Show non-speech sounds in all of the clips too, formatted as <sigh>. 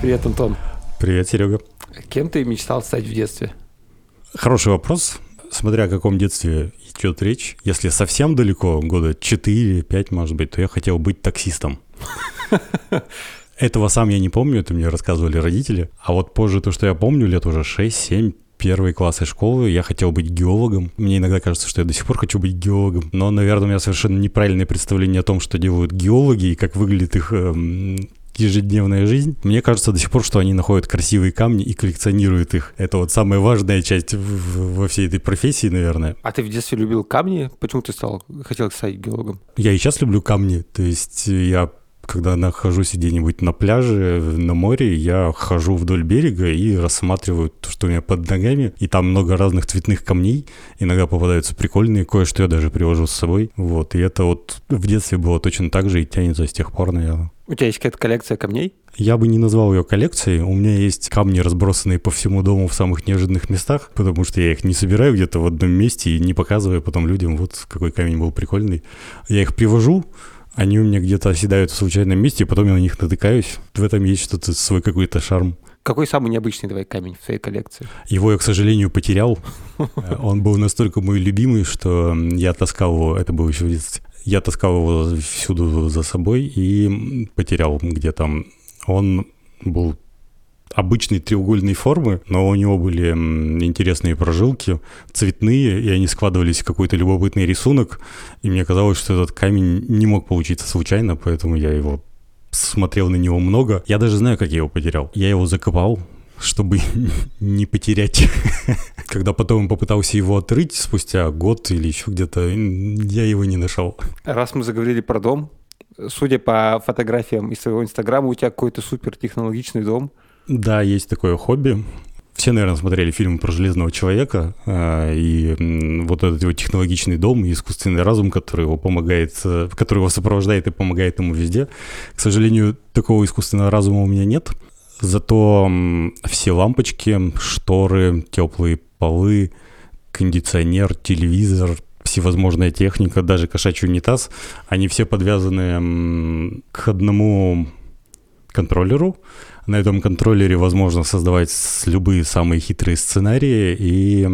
Привет, Антон. Привет, Серега. Кем ты мечтал стать в детстве? Хороший вопрос. Смотря о каком детстве идет речь. Если совсем далеко, года 4-5, может быть, то я хотел быть таксистом. <laughs> Этого сам я не помню, это мне рассказывали родители. А вот позже то, что я помню, лет уже 6-7, первые классы школы, я хотел быть геологом. Мне иногда кажется, что я до сих пор хочу быть геологом. Но, наверное, у меня совершенно неправильное представление о том, что делают геологи и как выглядит их эм, ежедневная жизнь. Мне кажется до сих пор, что они находят красивые камни и коллекционируют их. Это вот самая важная часть во всей этой профессии, наверное. А ты в детстве любил камни? Почему ты стал, хотел стать геологом? Я и сейчас люблю камни. То есть я когда нахожусь где-нибудь на пляже, на море, я хожу вдоль берега и рассматриваю то, что у меня под ногами. И там много разных цветных камней. Иногда попадаются прикольные, кое-что я даже привожу с собой. Вот, и это вот в детстве было точно так же и тянется с тех пор, наверное. У тебя есть какая-то коллекция камней? Я бы не назвал ее коллекцией. У меня есть камни, разбросанные по всему дому в самых неожиданных местах, потому что я их не собираю где-то в одном месте и не показываю потом людям, вот какой камень был прикольный. Я их привожу, они у меня где-то оседают в случайном месте, и потом я на них натыкаюсь. В этом есть что-то, свой какой-то шарм. Какой самый необычный давай камень в своей коллекции? Его я, к сожалению, потерял. <laughs> Он был настолько мой любимый, что я таскал его, это было еще в детстве, я таскал его всюду за собой и потерял где там. Он был обычной треугольной формы, но у него были интересные прожилки, цветные, и они складывались в какой-то любопытный рисунок, и мне казалось, что этот камень не мог получиться случайно, поэтому я его смотрел на него много. Я даже знаю, как я его потерял. Я его закопал, чтобы <laughs> не потерять. <laughs> Когда потом попытался его отрыть спустя год или еще где-то, я его не нашел. Раз мы заговорили про дом, судя по фотографиям из своего инстаграма, у тебя какой-то супер технологичный дом. Да, есть такое хобби. Все, наверное, смотрели фильм про Железного Человека, а, и вот этот его технологичный дом и искусственный разум, который его помогает, э, который его сопровождает и помогает ему везде. К сожалению, такого искусственного разума у меня нет. Зато все лампочки, шторы, теплые полы, кондиционер, телевизор, всевозможная техника, даже кошачий унитаз, они все подвязаны к одному контроллеру. На этом контроллере возможно создавать любые самые хитрые сценарии, и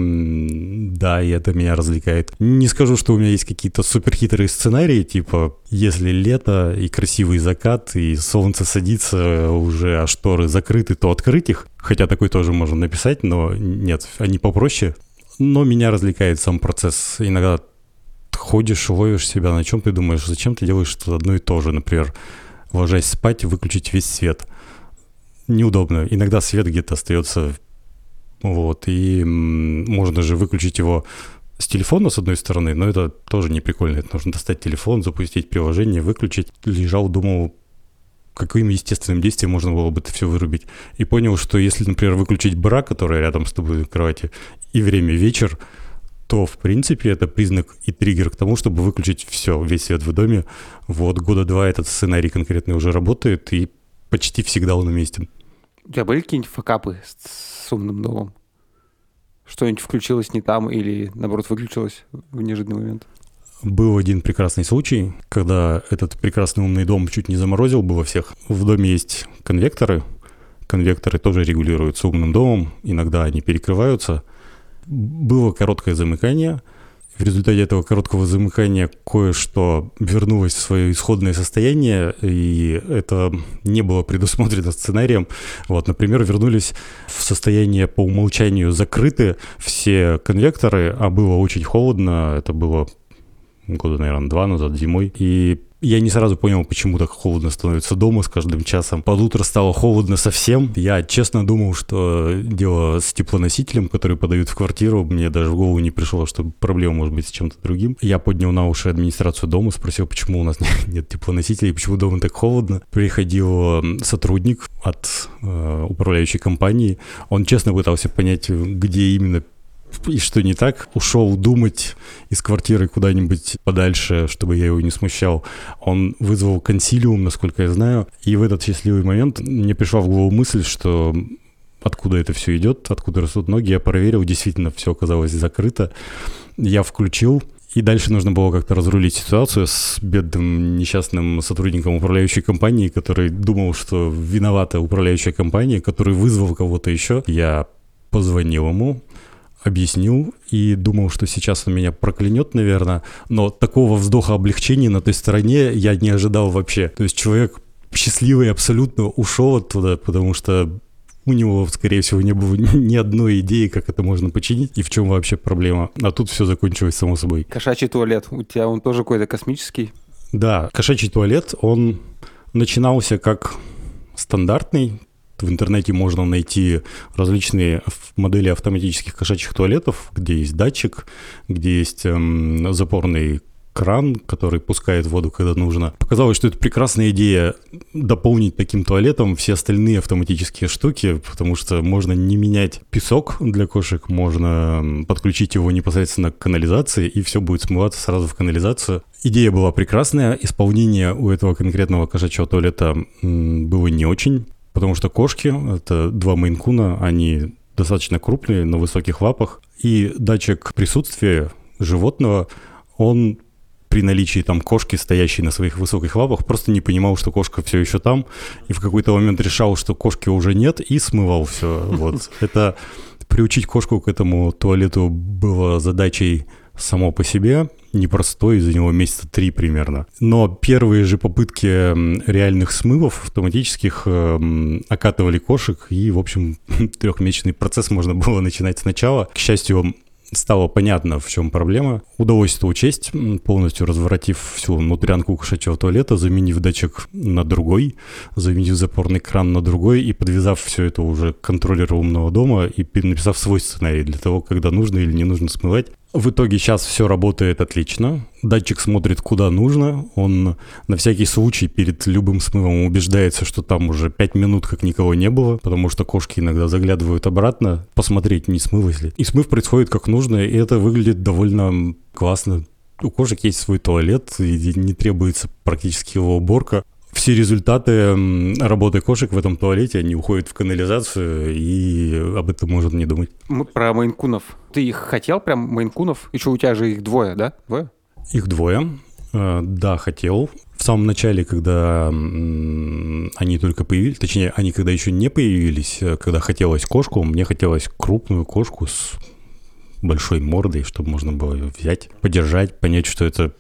да, и это меня развлекает. Не скажу, что у меня есть какие-то суперхитрые сценарии, типа, если лето и красивый закат, и солнце садится уже, а шторы закрыты, то открыть их. Хотя такой тоже можно написать, но нет, они попроще. Но меня развлекает сам процесс. Иногда ходишь, ловишь себя на чем ты думаешь, зачем ты делаешь что-то одно и то же, например, ложась спать, выключить весь свет – неудобно. Иногда свет где-то остается, вот, и можно же выключить его с телефона, с одной стороны, но это тоже не прикольно. Это нужно достать телефон, запустить приложение, выключить. Лежал, думал, каким естественным действием можно было бы это все вырубить. И понял, что если, например, выключить бра, которая рядом с тобой на кровати, и время вечер, то, в принципе, это признак и триггер к тому, чтобы выключить все, весь свет в доме. Вот года два этот сценарий конкретно уже работает, и почти всегда он уместен. У тебя были какие-нибудь факапы с, с умным домом? Что-нибудь включилось не там или, наоборот, выключилось в неожиданный момент? Был один прекрасный случай, когда этот прекрасный умный дом чуть не заморозил бы во всех. В доме есть конвекторы. Конвекторы тоже регулируются умным домом. Иногда они перекрываются. Было короткое замыкание – в результате этого короткого замыкания кое-что вернулось в свое исходное состояние, и это не было предусмотрено сценарием. Вот, например, вернулись в состояние по умолчанию закрыты все конвекторы, а было очень холодно, это было года, наверное, два назад, зимой, и я не сразу понял, почему так холодно становится дома с каждым часом. Под утро стало холодно совсем. Я честно думал, что дело с теплоносителем, который подают в квартиру. Мне даже в голову не пришло, что проблема может быть с чем-то другим. Я поднял на уши администрацию дома, спросил, почему у нас <laughs> нет теплоносителей, почему дома так холодно. Приходил сотрудник от э, управляющей компании. Он честно пытался понять, где именно и что не так, ушел думать из квартиры куда-нибудь подальше, чтобы я его не смущал. Он вызвал консилиум, насколько я знаю, и в этот счастливый момент мне пришла в голову мысль, что откуда это все идет, откуда растут ноги. Я проверил, действительно все оказалось закрыто. Я включил, и дальше нужно было как-то разрулить ситуацию с бедным несчастным сотрудником управляющей компании, который думал, что виновата управляющая компания, который вызвал кого-то еще. Я позвонил ему, объяснил и думал, что сейчас он меня проклянет, наверное, но такого вздоха облегчения на той стороне я не ожидал вообще. То есть человек счастливый абсолютно ушел оттуда, потому что у него, скорее всего, не было ни одной идеи, как это можно починить и в чем вообще проблема. А тут все закончилось само собой. Кошачий туалет. У тебя он тоже какой-то космический? Да, кошачий туалет, он начинался как стандартный. В интернете можно найти различные модели автоматических кошачьих туалетов, где есть датчик, где есть эм, запорный кран, который пускает воду, когда нужно. Показалось, что это прекрасная идея дополнить таким туалетом все остальные автоматические штуки, потому что можно не менять песок для кошек, можно подключить его непосредственно к канализации, и все будет смываться сразу в канализацию. Идея была прекрасная, исполнение у этого конкретного кошачьего туалета было не очень, потому что кошки, это два мейнкуна, они достаточно крупные, на высоких лапах, и датчик присутствия животного, он при наличии там кошки, стоящей на своих высоких лапах, просто не понимал, что кошка все еще там, и в какой-то момент решал, что кошки уже нет, и смывал все. Вот. <laughs> Это приучить кошку к этому туалету было задачей само по себе, непростой, из-за него месяца три примерно. Но первые же попытки реальных смывов автоматических э, окатывали кошек, и, в общем, <laughs> трехмесячный процесс можно было начинать сначала. К счастью, стало понятно, в чем проблема. Удалось это учесть, полностью разворотив всю внутрянку кошачьего туалета, заменив датчик на другой, заменив запорный кран на другой и подвязав все это уже к контроллеру умного дома и написав свой сценарий для того, когда нужно или не нужно смывать. В итоге сейчас все работает отлично. Датчик смотрит куда нужно. Он на всякий случай перед любым смывом убеждается, что там уже 5 минут как никого не было, потому что кошки иногда заглядывают обратно, посмотреть, не смылось ли. И смыв происходит как нужно, и это выглядит довольно классно. У кошек есть свой туалет, и не требуется практически его уборка все результаты работы кошек в этом туалете, они уходят в канализацию, и об этом можно не думать. Мы про мейнкунов. Ты их хотел прям, мейнкунов? Еще у тебя же их двое, да? Двое? Их двое. Э, да, хотел. В самом начале, когда они только появились, точнее, они когда еще не появились, э, когда хотелось кошку, мне хотелось крупную кошку с большой мордой, чтобы можно было ее взять, подержать, понять, что это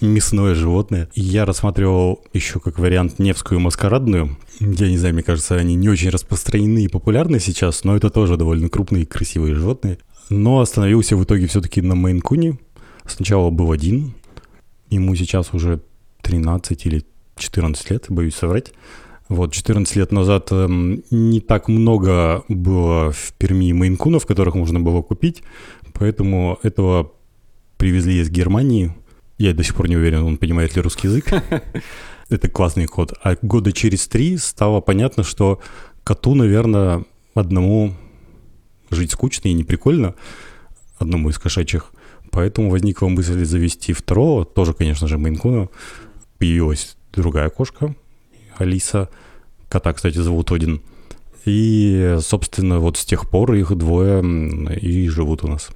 мясное животное. Я рассматривал еще как вариант Невскую маскарадную. Я не знаю, мне кажется, они не очень распространены и популярны сейчас, но это тоже довольно крупные и красивые животные. Но остановился в итоге все-таки на Мейн-куне. Сначала был один, ему сейчас уже 13 или 14 лет, боюсь соврать. Вот, 14 лет назад э, не так много было в Перми мейнкунов, которых можно было купить, поэтому этого привезли из Германии, я до сих пор не уверен, он понимает ли русский язык. <laughs> Это классный код. А года через три стало понятно, что коту, наверное, одному жить скучно и не прикольно, одному из кошачьих. Поэтому возникла мысль завести второго, тоже, конечно же, мейнкуна. Появилась другая кошка, Алиса. Кота, кстати, зовут Один. И, собственно, вот с тех пор их двое и живут у нас.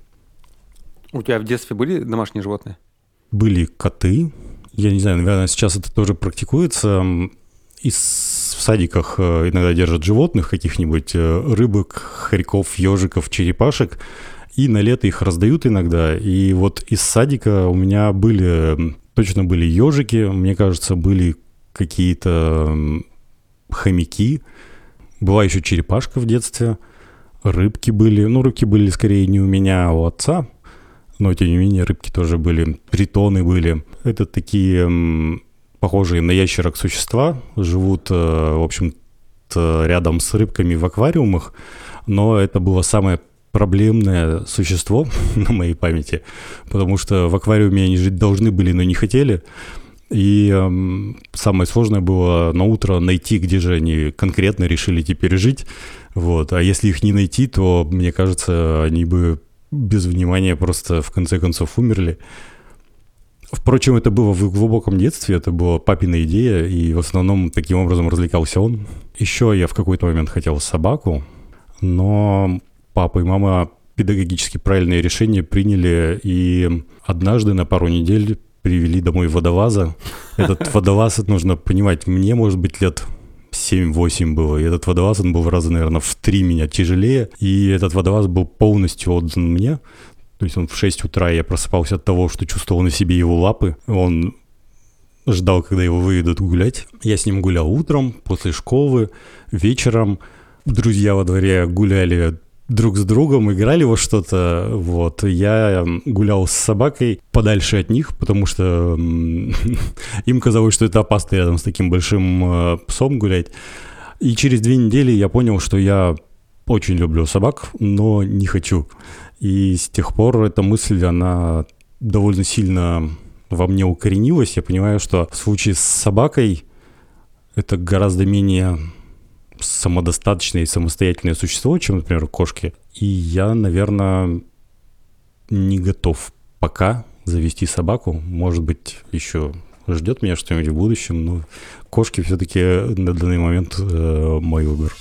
У тебя в детстве были домашние животные? Были коты. Я не знаю, наверное, сейчас это тоже практикуется. И в садиках э, иногда держат животных, каких-нибудь э, рыбок, хорьков, ежиков, черепашек. И на лето их раздают иногда. И вот из садика у меня были, точно были ежики, мне кажется, были какие-то хомяки. Была еще черепашка в детстве. Рыбки были. Ну, рыбки были скорее не у меня, а у отца. Но, тем не менее, рыбки тоже были, тритоны были. Это такие похожие на ящерок существа, живут, э, в общем-то, рядом с рыбками в аквариумах, но это было самое проблемное существо <laughs> на моей памяти, потому что в аквариуме они жить должны были, но не хотели. И э, самое сложное было на утро найти, где же они конкретно решили теперь жить. Вот. А если их не найти, то, мне кажется, они бы без внимания просто в конце концов умерли. Впрочем, это было в глубоком детстве, это была папина идея, и в основном таким образом развлекался он. Еще я в какой-то момент хотел собаку, но папа и мама педагогически правильное решение приняли, и однажды на пару недель привели домой водолаза. Этот водолаз, нужно понимать, мне, может быть, лет 7-8 было. И этот водолаз, он был в раза, наверное, в 3 меня тяжелее. И этот водолаз был полностью отдан мне. То есть он в 6 утра, я просыпался от того, что чувствовал на себе его лапы. Он ждал, когда его выведут гулять. Я с ним гулял утром, после школы, вечером. Друзья во дворе гуляли друг с другом, играли во что-то. Вот. Я гулял с собакой подальше от них, потому что <laughs> им казалось, что это опасно рядом с таким большим э, псом гулять. И через две недели я понял, что я очень люблю собак, но не хочу. И с тех пор эта мысль, она довольно сильно во мне укоренилась. Я понимаю, что в случае с собакой это гораздо менее самодостаточное и самостоятельное существо, чем, например, кошки. И я, наверное, не готов пока завести собаку. Может быть, еще ждет меня что-нибудь в будущем, но кошки все-таки на данный момент э, мой выбор.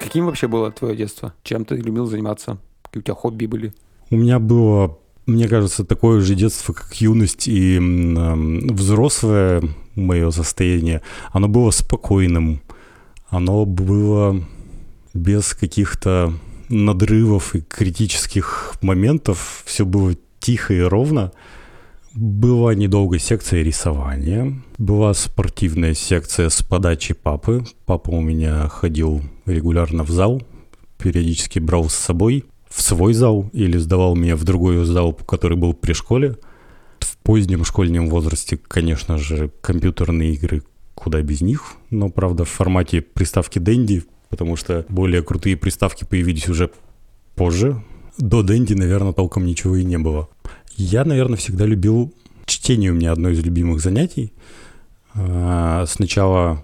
Каким вообще было твое детство? Чем ты любил заниматься? Какие у тебя хобби были? У меня было, мне кажется, такое же детство, как юность и э, взрослое мое состояние, оно было спокойным, оно было без каких-то надрывов и критических моментов, все было тихо и ровно. Была недолго секция рисования, была спортивная секция с подачи папы. Папа у меня ходил регулярно в зал, периодически брал с собой в свой зал или сдавал меня в другой зал, который был при школе – позднем школьном возрасте, конечно же, компьютерные игры куда без них, но, правда, в формате приставки Dendy, потому что более крутые приставки появились уже позже. До Dendy, наверное, толком ничего и не было. Я, наверное, всегда любил чтение у меня одно из любимых занятий. А, сначала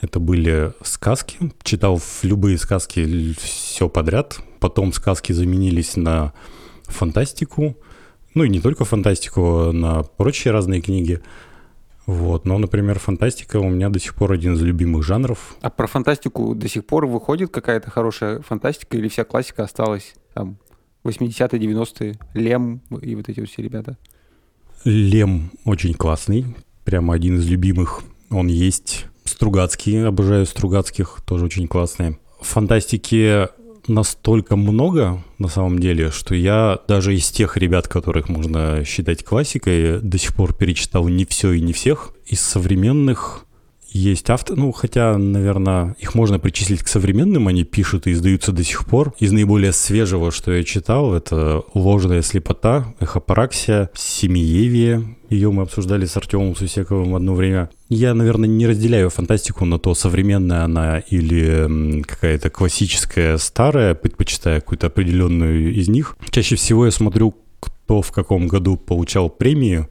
это были сказки. Читал любые сказки все подряд. Потом сказки заменились на фантастику. Ну и не только фантастику, на прочие разные книги. Вот. Но, например, фантастика у меня до сих пор один из любимых жанров. А про фантастику до сих пор выходит какая-то хорошая фантастика или вся классика осталась там 80-е, 90-е, Лем и вот эти вот все ребята? Лем очень классный, прямо один из любимых. Он есть. Стругацкие, обожаю Стругацких, тоже очень классные. Фантастики настолько много на самом деле, что я даже из тех ребят, которых можно считать классикой, до сих пор перечитал не все и не всех. Из современных есть автор, ну, хотя, наверное, их можно причислить к современным, они пишут и издаются до сих пор. Из наиболее свежего, что я читал, это «Ложная слепота», «Эхопараксия», «Семиевие». Ее мы обсуждали с Артемом Сусековым одно время. Я, наверное, не разделяю фантастику на то, современная она или какая-то классическая, старая, предпочитая какую-то определенную из них. Чаще всего я смотрю, кто в каком году получал премию,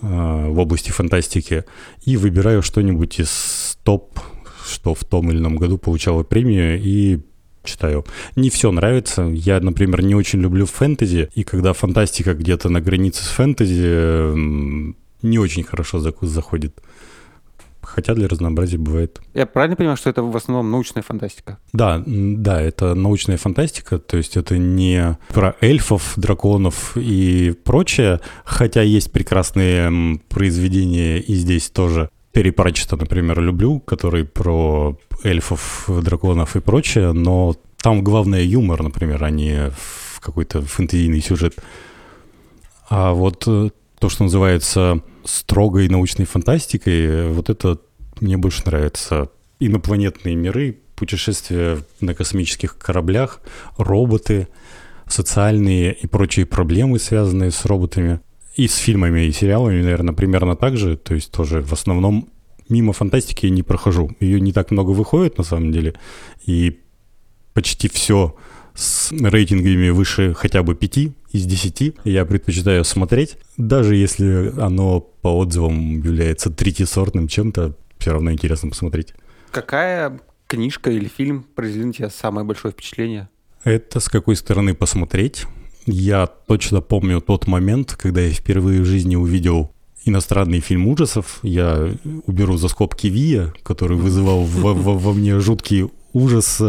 в области фантастики и выбираю что-нибудь из топ, что в том или ином году получало премию и читаю. Не все нравится. Я, например, не очень люблю фэнтези, и когда фантастика где-то на границе с фэнтези, не очень хорошо заходит хотя для разнообразия бывает. Я правильно понимаю, что это в основном научная фантастика? Да, да, это научная фантастика, то есть это не про эльфов, драконов и прочее, хотя есть прекрасные произведения и здесь тоже. Терри Пратчета, например, люблю, который про эльфов, драконов и прочее, но там главное юмор, например, а не какой-то фэнтезийный сюжет. А вот э, то, что называется строгой научной фантастикой, вот это мне больше нравится. Инопланетные миры, путешествия на космических кораблях, роботы, социальные и прочие проблемы, связанные с роботами. И с фильмами и сериалами, наверное, примерно так же. То есть тоже в основном мимо фантастики я не прохожу. Ее не так много выходит на самом деле. И почти все с рейтингами выше хотя бы 5 из 10 я предпочитаю смотреть. Даже если оно по отзывам является третьесортным чем-то, все равно интересно посмотреть. Какая книжка или фильм произвели на тебя самое большое впечатление? Это с какой стороны посмотреть. Я точно помню тот момент, когда я впервые в жизни увидел иностранный фильм ужасов. Я уберу за скобки Вия, который вызывал во, во, во мне жуткий ужас э,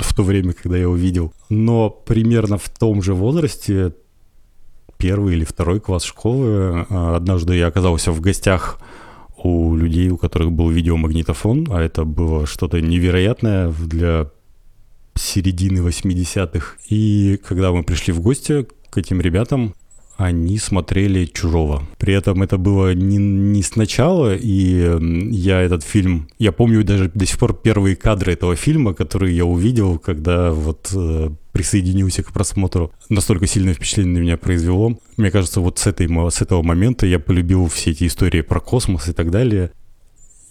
в то время, когда я увидел. Но примерно в том же возрасте, первый или второй класс школы, э, однажды я оказался в гостях у людей, у которых был видеомагнитофон, а это было что-то невероятное для середины 80-х. И когда мы пришли в гости к этим ребятам, они смотрели «Чужого». При этом это было не, не сначала, и я этот фильм... Я помню даже до сих пор первые кадры этого фильма, которые я увидел, когда вот э, присоединился к просмотру. Настолько сильное впечатление на меня произвело. Мне кажется, вот с, этой, с этого момента я полюбил все эти истории про космос и так далее.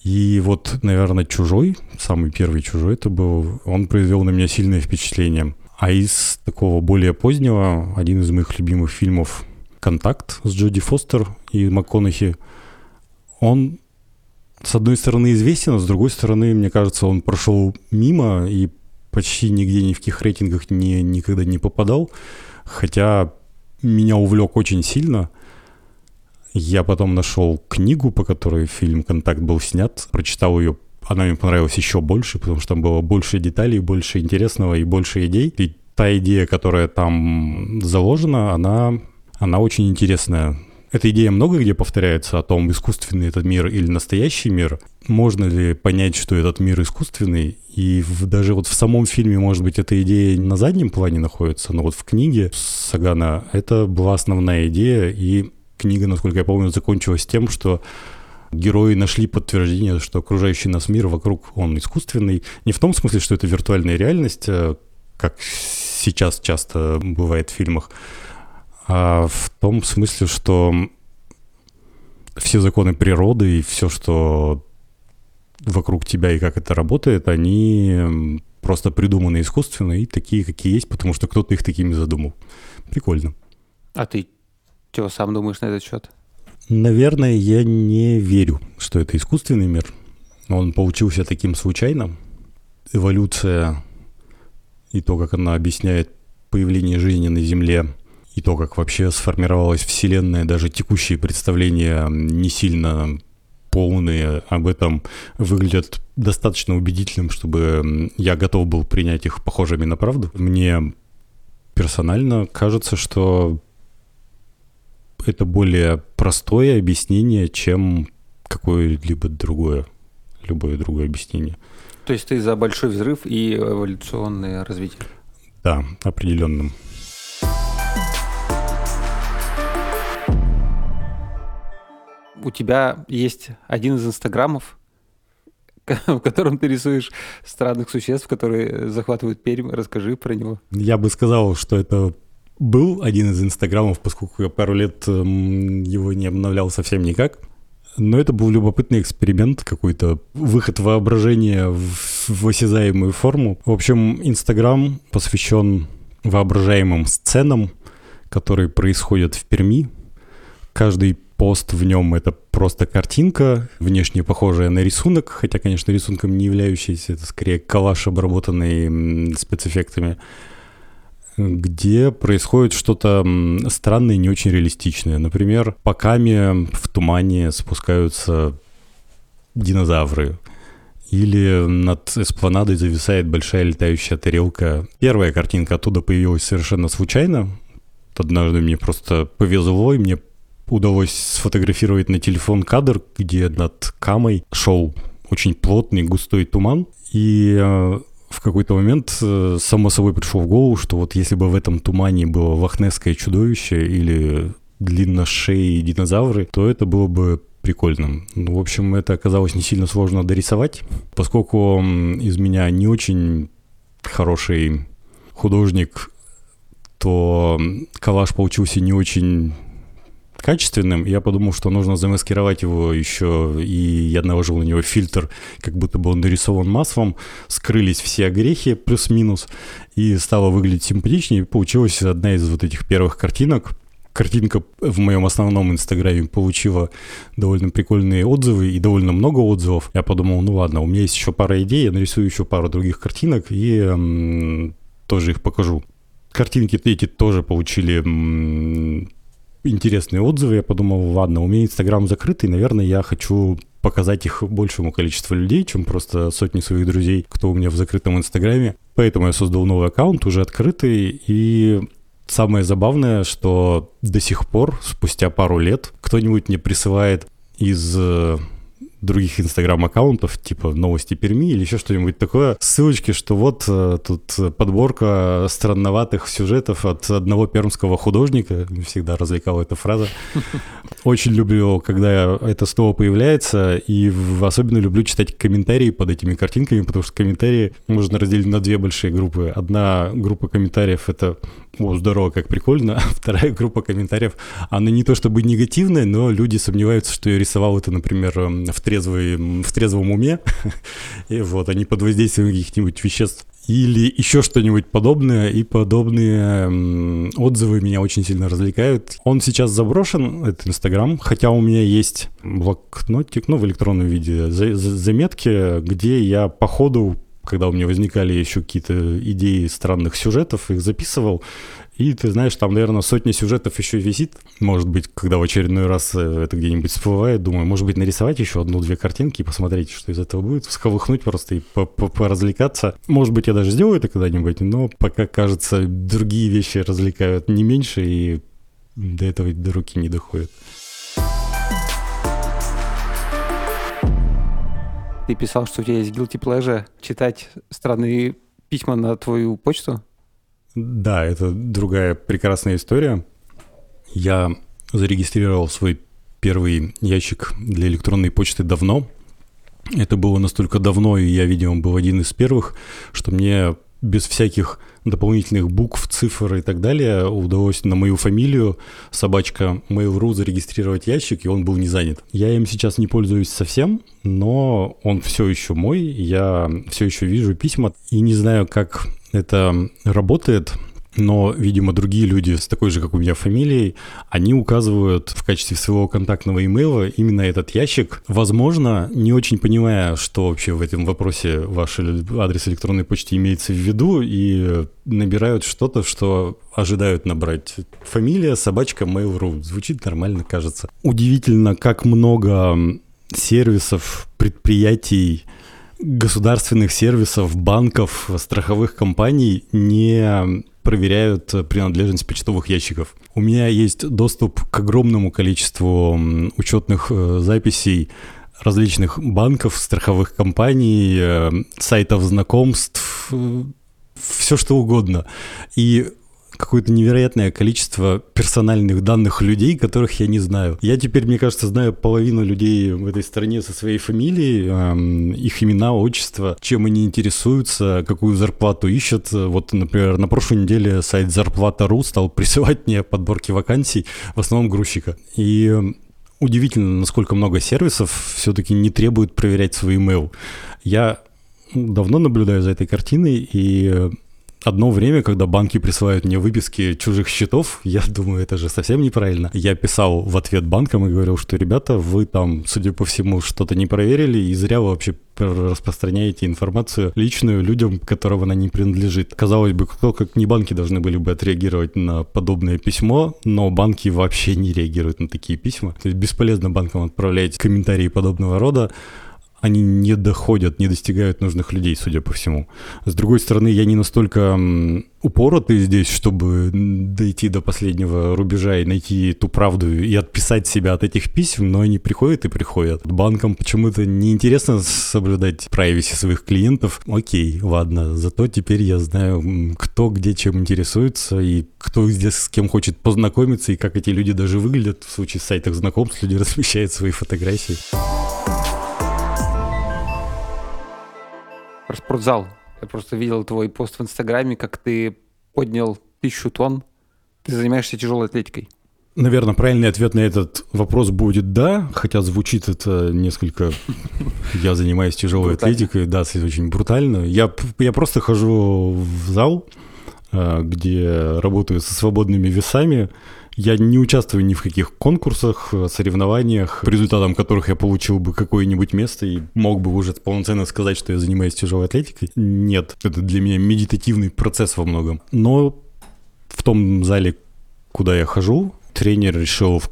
И вот, наверное, «Чужой», самый первый «Чужой» это был, он произвел на меня сильное впечатление. А из такого более позднего, один из моих любимых фильмов «Контакт» с Джоди Фостер и МакКонахи, он, с одной стороны, известен, а с другой стороны, мне кажется, он прошел мимо и почти нигде ни в каких рейтингах не, никогда не попадал. Хотя меня увлек очень сильно. Я потом нашел книгу, по которой фильм «Контакт» был снят, прочитал ее она мне понравилась еще больше, потому что там было больше деталей, больше интересного и больше идей. И та идея, которая там заложена, она она очень интересная. Эта идея много где повторяется о том, искусственный этот мир или настоящий мир. Можно ли понять, что этот мир искусственный? И в, даже вот в самом фильме, может быть, эта идея на заднем плане находится, но вот в книге Сагана это была основная идея, и книга, насколько я помню, закончилась тем, что герои нашли подтверждение, что окружающий нас мир вокруг, он искусственный. Не в том смысле, что это виртуальная реальность, э, как сейчас часто бывает в фильмах, а в том смысле, что все законы природы и все, что вокруг тебя и как это работает, они просто придуманы искусственно и такие, какие есть, потому что кто-то их такими задумал. Прикольно. А ты что сам думаешь на этот счет? Наверное, я не верю, что это искусственный мир. Он получился таким случайно. Эволюция и то, как она объясняет появление жизни на Земле, и то, как вообще сформировалась Вселенная, даже текущие представления не сильно полные об этом выглядят достаточно убедительным, чтобы я готов был принять их похожими на правду. Мне персонально кажется, что это более простое объяснение, чем какое-либо другое, любое другое объяснение. То есть ты за большой взрыв и эволюционное развитие? Да, определенным. У тебя есть один из инстаграмов, <laughs> в котором ты рисуешь странных существ, которые захватывают Пермь. Расскажи про него. Я бы сказал, что это был один из инстаграмов, поскольку я пару лет его не обновлял совсем никак. Но это был любопытный эксперимент, какой-то выход воображения в, в осязаемую форму. В общем, Инстаграм посвящен воображаемым сценам, которые происходят в Перми. Каждый пост в нем это просто картинка, внешне похожая на рисунок, хотя, конечно, рисунком не являющийся, это скорее коллаж, обработанный спецэффектами, где происходит что-то странное и не очень реалистичное. Например, по каме в тумане спускаются динозавры, или над эспланадой зависает большая летающая тарелка. Первая картинка оттуда появилась совершенно случайно. Однажды мне просто повезло, и мне удалось сфотографировать на телефон кадр, где над Камой шел очень плотный густой туман. И э, в какой-то момент э, само собой пришло в голову, что вот если бы в этом тумане было лохнесское чудовище или длинношеи динозавры, то это было бы прикольным. Ну, в общем, это оказалось не сильно сложно дорисовать, поскольку из меня не очень хороший художник, то коллаж получился не очень качественным, я подумал, что нужно замаскировать его еще, и я наложил на него фильтр, как будто бы он нарисован маслом, скрылись все огрехи плюс-минус, и стало выглядеть симпатичнее, получилась одна из вот этих первых картинок. картинка в моем основном инстаграме получила довольно прикольные отзывы и довольно много отзывов. Я подумал, ну ладно, у меня есть еще пара идей, я нарисую еще пару других картинок и м, тоже их покажу. Картинки эти тоже получили интересные отзывы. Я подумал, ладно, у меня инстаграм закрытый, наверное, я хочу показать их большему количеству людей, чем просто сотни своих друзей, кто у меня в закрытом инстаграме. Поэтому я создал новый аккаунт, уже открытый, и Самое забавное, что до сих пор, спустя пару лет, кто-нибудь мне присылает из э, других инстаграм-аккаунтов, типа новости Перми или еще что-нибудь такое, ссылочки, что вот э, тут подборка странноватых сюжетов от одного пермского художника, всегда развлекала эта фраза. <laughs> Очень люблю, когда это снова появляется, и особенно люблю читать комментарии под этими картинками, потому что комментарии можно разделить на две большие группы. Одна группа комментариев — это о, здорово, как прикольно. <laughs> Вторая группа комментариев, она не то чтобы негативная, но люди сомневаются, что я рисовал это, например, в, трезвый, в трезвом уме. <laughs> И вот, они под воздействием каких-нибудь веществ или еще что-нибудь подобное, и подобные отзывы меня очень сильно развлекают. Он сейчас заброшен, этот Инстаграм, хотя у меня есть блокнотик, ну, в электронном виде, заметки, где я по ходу когда у меня возникали еще какие-то идеи странных сюжетов, их записывал. И ты знаешь, там, наверное, сотни сюжетов еще висит. Может быть, когда в очередной раз э, это где-нибудь всплывает, думаю, может быть, нарисовать еще одну-две картинки и посмотреть, что из этого будет. Сковыхнуть просто и поразвлекаться. Может быть, я даже сделаю это когда-нибудь, но пока, кажется, другие вещи развлекают не меньше, и до этого до руки не доходит. Ты писал, что у тебя есть guilty pleasure читать странные письма на твою почту? Да, это другая прекрасная история. Я зарегистрировал свой первый ящик для электронной почты давно. Это было настолько давно, и я, видимо, был один из первых, что мне без всяких дополнительных букв, цифр и так далее удалось на мою фамилию собачка Mail.ru зарегистрировать ящик, и он был не занят. Я им сейчас не пользуюсь совсем, но он все еще мой, я все еще вижу письма и не знаю, как это работает, но, видимо, другие люди с такой же, как у меня, фамилией, они указывают в качестве своего контактного имейла именно этот ящик. Возможно, не очень понимая, что вообще в этом вопросе ваш адрес электронной почты имеется в виду, и набирают что-то, что ожидают набрать. Фамилия собачка Mail.ru. Звучит нормально, кажется. Удивительно, как много сервисов, предприятий, государственных сервисов, банков, страховых компаний не проверяют принадлежность почтовых ящиков. У меня есть доступ к огромному количеству учетных э, записей различных банков, страховых компаний, э, сайтов знакомств, э, все что угодно. И какое-то невероятное количество персональных данных людей, которых я не знаю. Я теперь, мне кажется, знаю половину людей в этой стране со своей фамилией, эм, их имена, отчество, чем они интересуются, какую зарплату ищут. Вот, например, на прошлой неделе сайт зарплата.ру стал <laughs> присылать мне подборки вакансий, в основном грузчика. И удивительно, насколько много сервисов все-таки не требуют проверять свой email. Я давно наблюдаю за этой картиной, и Одно время, когда банки присылают мне выписки чужих счетов, <laughs> я думаю, это же совсем неправильно. Я писал в ответ банкам и говорил, что, ребята, вы там, судя по всему, что-то не проверили и зря вы вообще распространяете информацию личную людям, которым она не принадлежит. Казалось бы, кто как не банки должны были бы отреагировать на подобное письмо, но банки вообще не реагируют на такие письма. То есть бесполезно банкам отправлять комментарии подобного рода они не доходят, не достигают нужных людей, судя по всему. С другой стороны, я не настолько упоротый здесь, чтобы дойти до последнего рубежа и найти ту правду и отписать себя от этих писем, но они приходят и приходят. Банкам почему-то неинтересно соблюдать privacy своих клиентов. Окей, ладно, зато теперь я знаю, кто где чем интересуется и кто здесь с кем хочет познакомиться и как эти люди даже выглядят. В случае с сайтах знакомств люди <laughs> размещают свои фотографии. Про спортзал. Я просто видел твой пост в Инстаграме, как ты поднял тысячу тонн. Ты занимаешься тяжелой атлетикой. Наверное, правильный ответ на этот вопрос будет «да», хотя звучит это несколько... <laughs> Я занимаюсь тяжелой атлетикой, да, очень брутально. Я, я просто хожу в зал, э, где работаю со свободными весами, Я не участвую ни в каких конкурсах, соревнованиях, по результатам которых я получил бы какое-нибудь место и мог бы уже полноценно сказать, что я занимаюсь тяжелой атлетикой. Нет, это для меня медитативный процесс во многом. Но в том зале, куда я хожу, тренер решил в,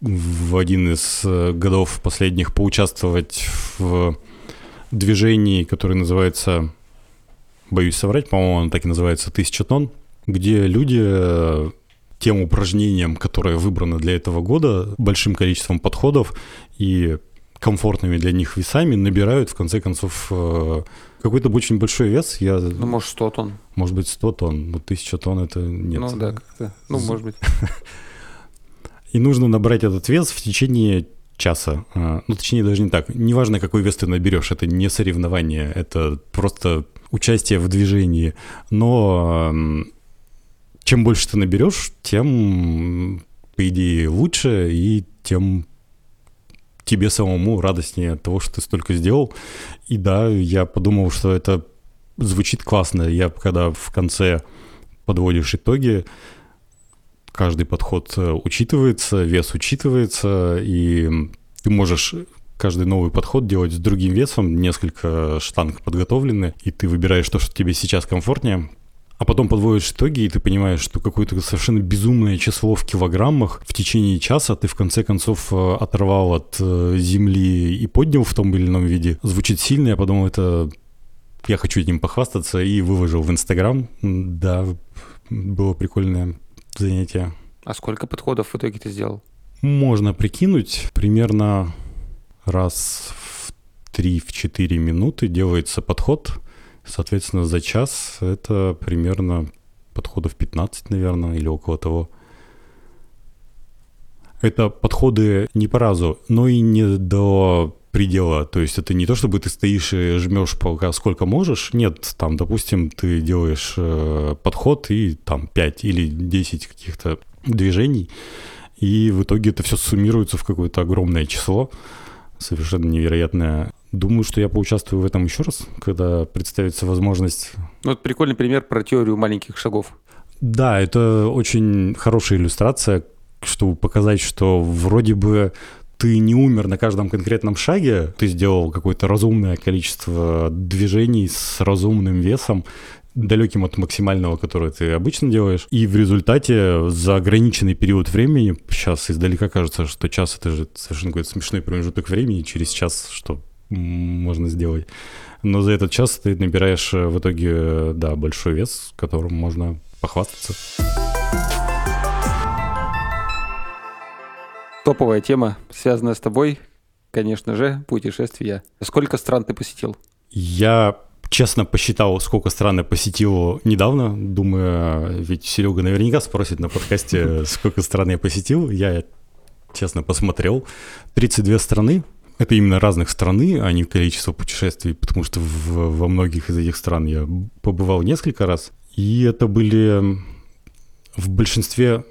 в один из э, годов последних поучаствовать в движении, которое называется, боюсь соврать, по-моему, оно так и называется «Тысяча тонн», где люди э, тем упражнениям, которые выбраны для этого года, большим количеством подходов и комфортными для них весами набирают, в конце концов, э, какой-то очень большой вес. Я... Ну, может, 100 тонн. Может быть, 100 тонн, но 1000 тонн это нет. Ну, да, как-то. Ну, может быть. <laughs> И нужно набрать этот вес в течение часа. А, ну, точнее, даже не так. Неважно, какой вес ты наберешь, это не соревнование, это просто участие в движении. Но чем больше ты наберешь, тем, по идее, лучше, и тем тебе самому радостнее от того, что ты столько сделал. И да, я подумал, что это звучит классно. Я когда в конце подводишь итоги, каждый подход э, учитывается, вес учитывается, и ты можешь каждый новый подход делать с другим весом, несколько штанг подготовлены, и ты выбираешь то, что тебе сейчас комфортнее, а потом подводишь итоги, и ты понимаешь, что какое-то совершенно безумное число в килограммах в течение часа ты в конце концов э, оторвал от э, земли и поднял в том или ином виде. Звучит сильно, я подумал, это я хочу этим похвастаться и выложил в Инстаграм. Да, было прикольное занятие. А сколько подходов в итоге ты сделал? Можно прикинуть, примерно раз в 3-4 минуты делается подход – Соответственно, за час это примерно подходов 15, наверное, или около того. Это подходы не по разу, но и не до предела. То есть это не то, чтобы ты стоишь и жмешь пока сколько можешь. Нет, там, допустим, ты делаешь э, подход и там 5 или 10 каких-то движений, и в итоге это все суммируется в какое-то огромное число, совершенно невероятное. Думаю, что я поучаствую в этом еще раз, когда представится возможность. Ну, это прикольный пример про теорию маленьких шагов. Да, это очень хорошая иллюстрация, чтобы показать, что вроде бы ты не умер на каждом конкретном шаге, ты сделал какое-то разумное количество движений с разумным весом, далеким от максимального, которое ты обычно делаешь. И в результате за ограниченный период времени, сейчас издалека кажется, что час это же совершенно какой-то смешной промежуток времени, через час что можно сделать. Но за этот час ты набираешь э, в итоге, да, большой вес, которым можно похвастаться. Топовая тема, связанная с тобой, конечно же, путешествия. Сколько стран ты посетил? Я честно посчитал, сколько стран я посетил недавно. Думаю, ведь Серега наверняка спросит на подкасте, <laughs> сколько стран я посетил. Я честно посмотрел. 32 страны, это именно разных страны, а не количество путешествий, потому что в, во многих из этих стран я побывал несколько раз. И это были в большинстве,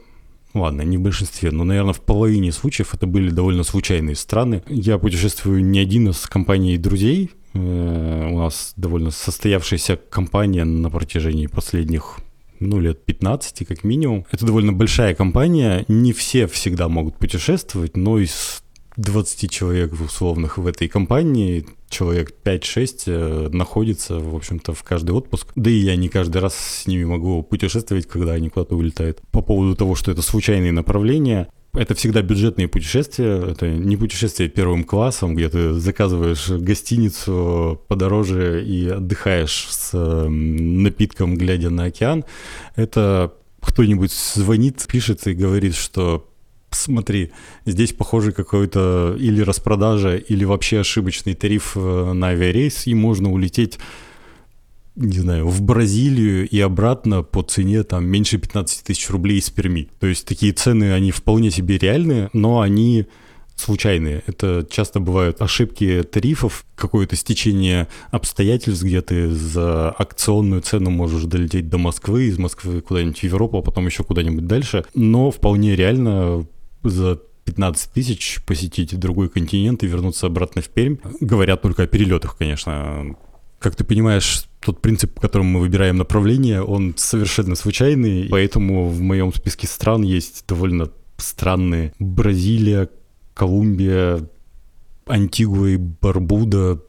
ладно, не в большинстве, но, наверное, в половине случаев это были довольно случайные страны. Я путешествую не один, а с компанией друзей. Э, у нас довольно состоявшаяся компания на протяжении последних ну, лет 15 как минимум. Это довольно большая компания. Не все всегда могут путешествовать, но из 20 человек условных в этой компании, человек 5-6 э, находится, в общем-то, в каждый отпуск. Да и я не каждый раз с ними могу путешествовать, когда они куда-то улетают. По поводу того, что это случайные направления, это всегда бюджетные путешествия, это не путешествия первым классом, где ты заказываешь гостиницу подороже и отдыхаешь с напитком, глядя на океан. Это кто-нибудь звонит, пишет и говорит, что смотри, здесь похоже какой-то или распродажа, или вообще ошибочный тариф э, на авиарейс, и можно улететь не знаю, в Бразилию и обратно по цене там меньше 15 тысяч рублей из Перми. То есть такие цены, они вполне себе реальные, но они случайные. Это часто бывают ошибки тарифов, какое-то стечение обстоятельств, где ты за акционную цену можешь долететь до Москвы, из Москвы куда-нибудь в Европу, а потом еще куда-нибудь дальше. Но вполне реально за 15 тысяч посетить другой континент и вернуться обратно в Пермь. Говорят только о перелетах, конечно. Как ты понимаешь, тот принцип, по которому мы выбираем направление, он совершенно случайный, поэтому в моем списке стран есть довольно странные. Бразилия, Колумбия, Антигуа и Барбуда,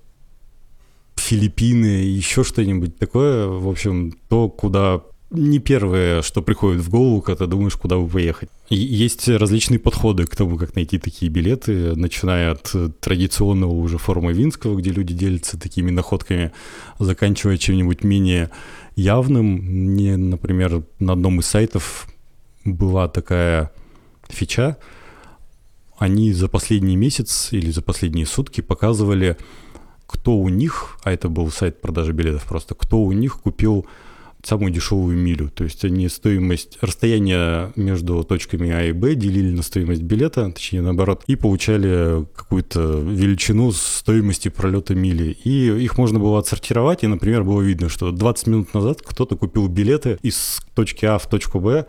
Филиппины, еще что-нибудь такое. В общем, то, куда не первое, что приходит в голову, когда думаешь, куда бы поехать. Есть различные подходы к тому, как найти такие билеты, начиная от традиционного уже форума Винского, где люди делятся такими находками, заканчивая чем-нибудь менее явным. Мне, например, на одном из сайтов была такая фича, они за последний месяц или за последние сутки показывали, кто у них, а это был сайт продажи билетов просто, кто у них купил самую дешевую милю. То есть они стоимость, расстояние между точками А и Б делили на стоимость билета, точнее наоборот, и получали какую-то величину стоимости пролета мили. И их можно было отсортировать, и, например, было видно, что 20 минут назад кто-то купил билеты из точки А в точку Б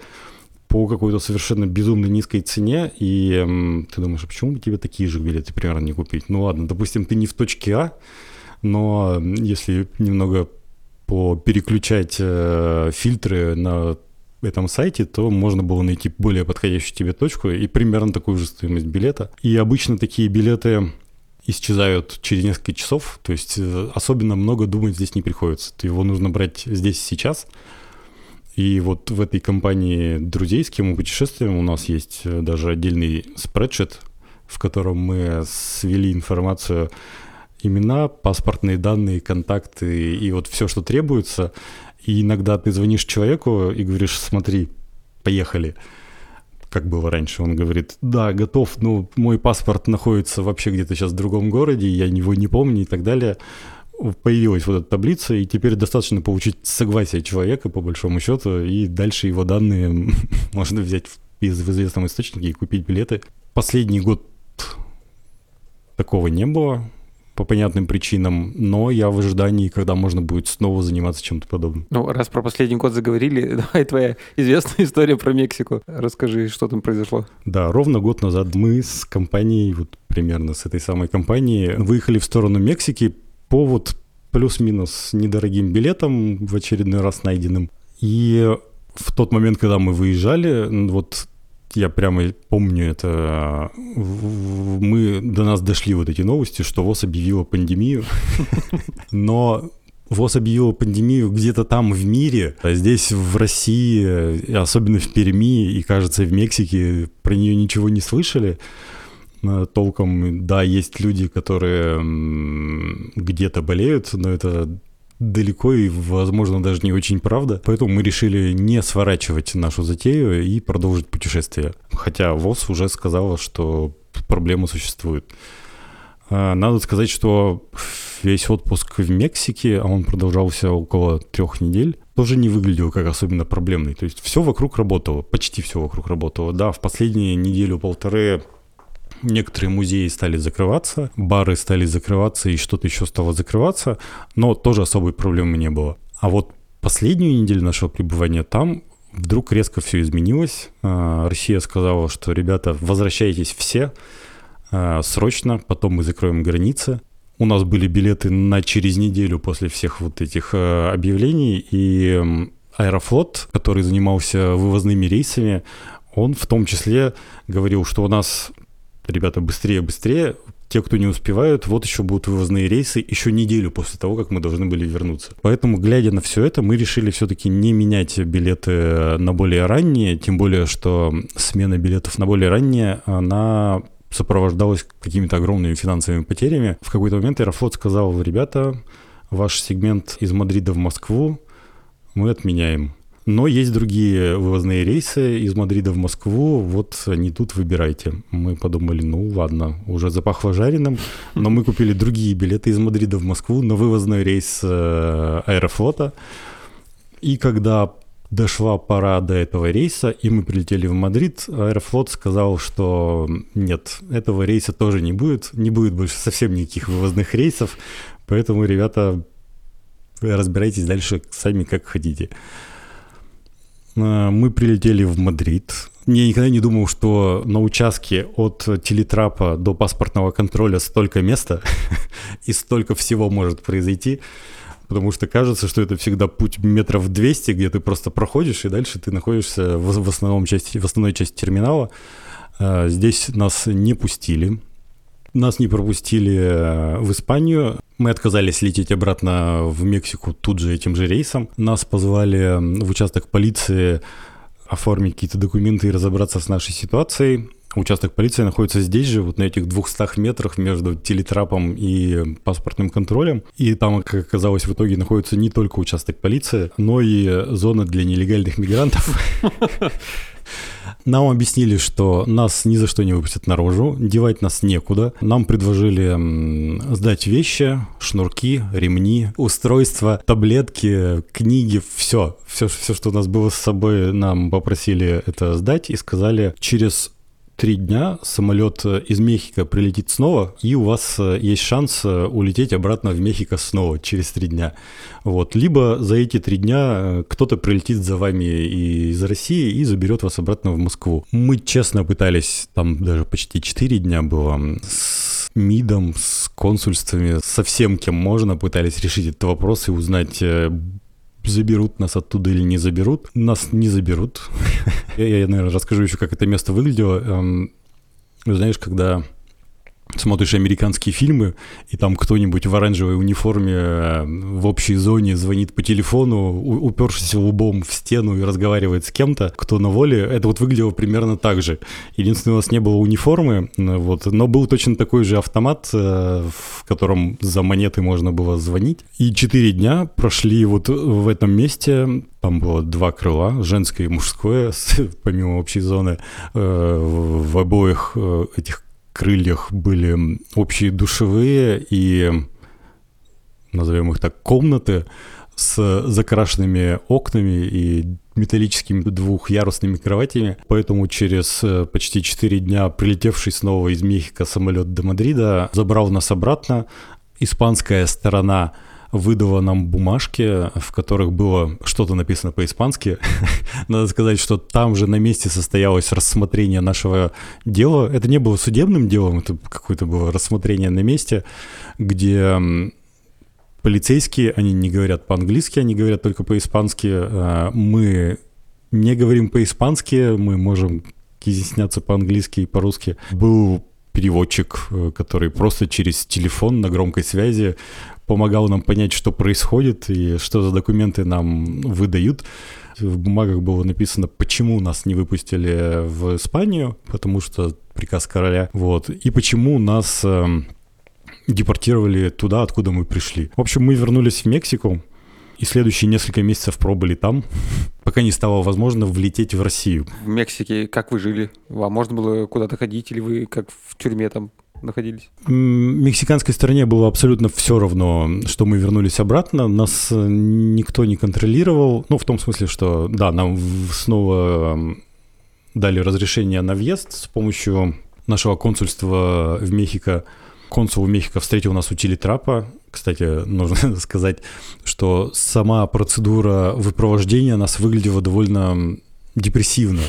по какой-то совершенно безумно низкой цене, и эм, ты думаешь, а почему бы тебе такие же билеты примерно не купить? Ну ладно, допустим, ты не в точке А, но если немного переключать э, фильтры на этом сайте, то можно было найти более подходящую тебе точку и примерно такую же стоимость билета. И обычно такие билеты исчезают через несколько часов, то есть э, особенно много думать здесь не приходится. Его нужно брать здесь сейчас. И вот в этой компании друзей, с кем мы путешествуем, у нас есть э, даже отдельный спредшит, в котором мы свели информацию имена, паспортные данные, контакты и вот все, что требуется. И иногда ты звонишь человеку и говоришь, смотри, поехали. Как было раньше, он говорит, да, готов, но мой паспорт находится вообще где-то сейчас в другом городе, я его не помню и так далее. Появилась вот эта таблица, и теперь достаточно получить согласие человека, по большому счету, и дальше его данные <laughs> можно взять из в известном и купить билеты. Последний год такого не было по понятным причинам, но я в ожидании, когда можно будет снова заниматься чем-то подобным. Ну, раз про последний год заговорили, <laughs> давай твоя известная история про Мексику. Расскажи, что там произошло. Да, ровно год назад мы с компанией, вот примерно с этой самой компанией, выехали в сторону Мексики по вот плюс-минус недорогим билетам, в очередной раз найденным. И в тот момент, когда мы выезжали, вот я прямо помню это. Мы до нас дошли вот эти новости, что ВОЗ объявила пандемию. <laughs> Но ВОЗ объявила пандемию где-то там в мире, а здесь в России, особенно в Перми и, кажется, в Мексике про нее ничего не слышали э, толком. Да, есть люди, которые где-то болеют, но это далеко и, возможно, даже не очень правда. Поэтому мы решили не сворачивать нашу затею и продолжить путешествие. Хотя ВОЗ уже сказала, что проблема существует. А, надо сказать, что весь отпуск в Мексике, а он продолжался около трех недель, тоже не выглядел как особенно проблемный. То есть все вокруг работало, почти все вокруг работало. Да, в последние неделю-полторы Некоторые музеи стали закрываться, бары стали закрываться и что-то еще стало закрываться, но тоже особой проблемы не было. А вот последнюю неделю нашего пребывания там вдруг резко все изменилось. А, Россия сказала, что, ребята, возвращайтесь все а, срочно, потом мы закроем границы. У нас были билеты на через неделю после всех вот этих а, объявлений, и Аэрофлот, который занимался вывозными рейсами, он в том числе говорил, что у нас ребята, быстрее, быстрее, те, кто не успевают, вот еще будут вывозные рейсы еще неделю после того, как мы должны были вернуться. Поэтому, глядя на все это, мы решили все-таки не менять билеты на более ранние, тем более, что смена билетов на более ранние, она сопровождалась какими-то огромными финансовыми потерями. В какой-то момент Аэрофлот сказал, ребята, ваш сегмент из Мадрида в Москву мы отменяем. Но есть другие вывозные рейсы из Мадрида в Москву, вот они тут выбирайте. Мы подумали, ну ладно, уже запахло жареным, но мы купили другие билеты из Мадрида в Москву на вывозной рейс э, Аэрофлота. И когда дошла пора до этого рейса, и мы прилетели в Мадрид, Аэрофлот сказал, что нет, этого рейса тоже не будет, не будет больше совсем никаких вывозных рейсов, поэтому, ребята, разбирайтесь дальше сами как хотите. Э, мы прилетели в Мадрид. Я никогда не думал, что на участке от телетрапа до паспортного контроля столько места <laughs> и столько всего может произойти. потому что кажется, что это всегда путь метров 200, где ты просто проходишь, и дальше ты находишься в, в, основном части, в основной части терминала. А, здесь нас не пустили, нас не пропустили э, в Испанию. Мы отказались лететь обратно в Мексику тут же этим же рейсом. Нас позвали в участок полиции оформить какие-то документы и разобраться с нашей ситуацией. Участок полиции находится здесь же, вот на этих 200 метрах между телетрапом и паспортным контролем. И там, как оказалось, в итоге находится не только участок полиции, но и зона для нелегальных мигрантов. <laughs> Нам объяснили, что нас ни за что не выпустят наружу, девать нас некуда. Нам предложили сдать вещи, шнурки, ремни, устройства, таблетки, книги, все. Все, все, что у нас было с собой, нам попросили это сдать и сказали, через три дня самолет э, из Мехико прилетит снова, и у вас э, есть шанс э, улететь обратно в Мехико снова через три дня. Вот. Либо за эти три дня кто-то прилетит за вами из России и заберет вас обратно в Москву. Мы честно пытались, там даже почти четыре дня было, с МИДом, с консульствами, со всем, кем можно, пытались решить этот вопрос и узнать, заберут нас оттуда или не заберут. Нас не заберут. <laughs> Я, наверное, расскажу еще, как это место выглядело. Эм, знаешь, когда смотришь американские фильмы, и там кто-нибудь в оранжевой униформе э, в общей зоне звонит по телефону, упершись лбом в стену и разговаривает с кем-то, кто на воле, это вот выглядело примерно так же. Единственное, у нас не было униформы, вот, но был точно такой же автомат, э, в котором за монеты можно было звонить. И четыре дня прошли вот в этом месте, там было два крыла, женское и мужское, <laughs> помимо общей зоны, э, в обоих этих крыльях были общие душевые и, назовем их так, комнаты с закрашенными окнами и металлическими двухъярусными кроватями. Поэтому через э, почти 4 дня прилетевший снова из Мехико самолет до Мадрида забрал нас обратно. Испанская сторона выдала нам бумажки, в которых было что-то написано по-испански. <laughs> Надо сказать, что там же на месте состоялось рассмотрение нашего дела. Это не было судебным делом, это какое-то было рассмотрение на месте, где полицейские, они не говорят по-английски, они говорят только по-испански. А, мы не говорим по-испански, мы можем изъясняться по-английски и по-русски. Был переводчик, э, который просто через телефон на громкой связи помогал нам понять, что происходит и что за документы нам выдают. В бумагах было написано, почему нас не выпустили в Испанию, потому что приказ короля, вот, и почему нас э, депортировали туда, откуда мы пришли. В общем, мы вернулись в Мексику, и следующие несколько месяцев пробыли там, <laughs> пока не стало возможно влететь в Россию. В Мексике как вы жили? Вам можно было куда-то ходить, или вы как в тюрьме там находились? Мексиканской стороне было абсолютно все равно, что мы вернулись обратно. Нас э, никто не контролировал. Ну, в том смысле, что, да, нам снова дали разрешение на въезд с помощью нашего консульства в Мехико. Консул в Мехико встретил нас у Телетрапа. Кстати, нужно <laughs> сказать, что сама процедура выпровождения нас выглядела довольно депрессивно.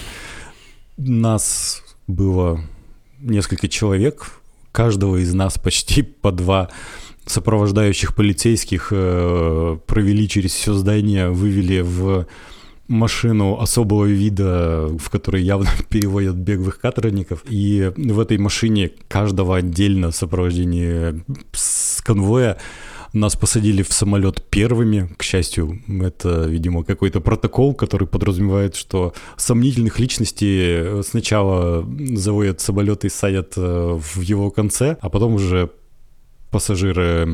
Нас было несколько человек каждого из нас почти <laughs> по два сопровождающих полицейских э, провели через все здание, вывели в машину особого вида, в которой явно <laughs> переводят беговых каторжников. И в этой машине каждого отдельно сопровождения с конвоя нас посадили в самолет первыми, к счастью. Это, видимо, какой-то протокол, который подразумевает, что сомнительных личностей сначала заводят самолет и садят э, в его конце, а потом уже пассажиры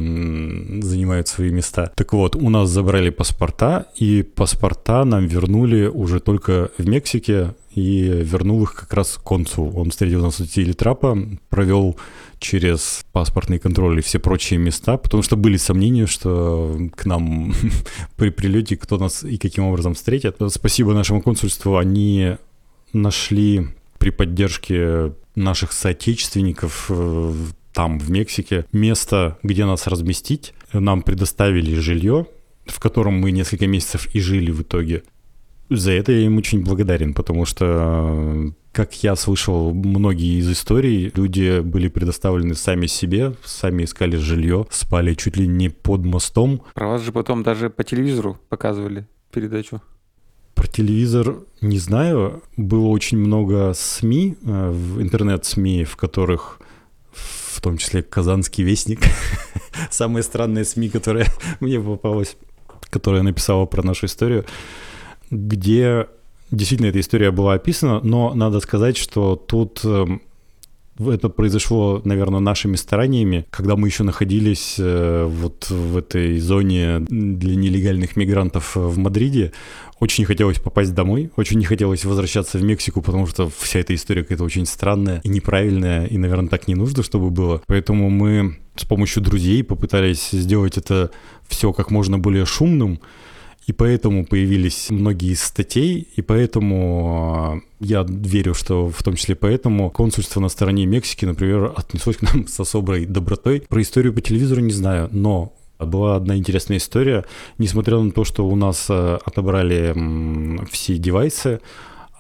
занимают свои места. Так вот, у нас забрали паспорта, и паспорта нам вернули уже только в Мексике, и вернул их как раз консул. Он встретил нас у телетрапа, провел через паспортный контроль и все прочие места, потому что были сомнения, что к нам <laughs> при прилете кто нас и каким образом встретит. Спасибо нашему консульству, они нашли при поддержке наших соотечественников э, там, в Мексике, место, где нас разместить. Нам предоставили жилье, в котором мы несколько месяцев и жили в итоге. За это я им очень благодарен, потому что как я слышал, многие из историй, люди были предоставлены сами себе, сами искали жилье, спали чуть ли не под мостом. Про вас же потом даже по телевизору показывали передачу. Про телевизор не знаю. Было очень много СМИ, э, интернет-СМИ, в которых в том числе «Казанский вестник», <laughs> самая странная СМИ, которая <laughs> мне попалась, которая написала про нашу историю, где действительно эта история была описана, но надо сказать, что тут эм, это произошло, наверное, нашими стараниями, когда мы еще находились э, вот в этой зоне для нелегальных мигрантов в Мадриде. Очень не хотелось попасть домой, очень не хотелось возвращаться в Мексику, потому что вся эта история какая-то очень странная и неправильная, и, наверное, так не нужно, чтобы было. Поэтому мы с помощью друзей попытались сделать это все как можно более шумным, и поэтому появились многие из статей, и поэтому а, я верю, что в том числе поэтому консульство на стороне Мексики, например, отнеслось к нам <laughs> с особой добротой. Про историю по телевизору не знаю, но была одна интересная история. Несмотря на то, что у нас а, отобрали все девайсы,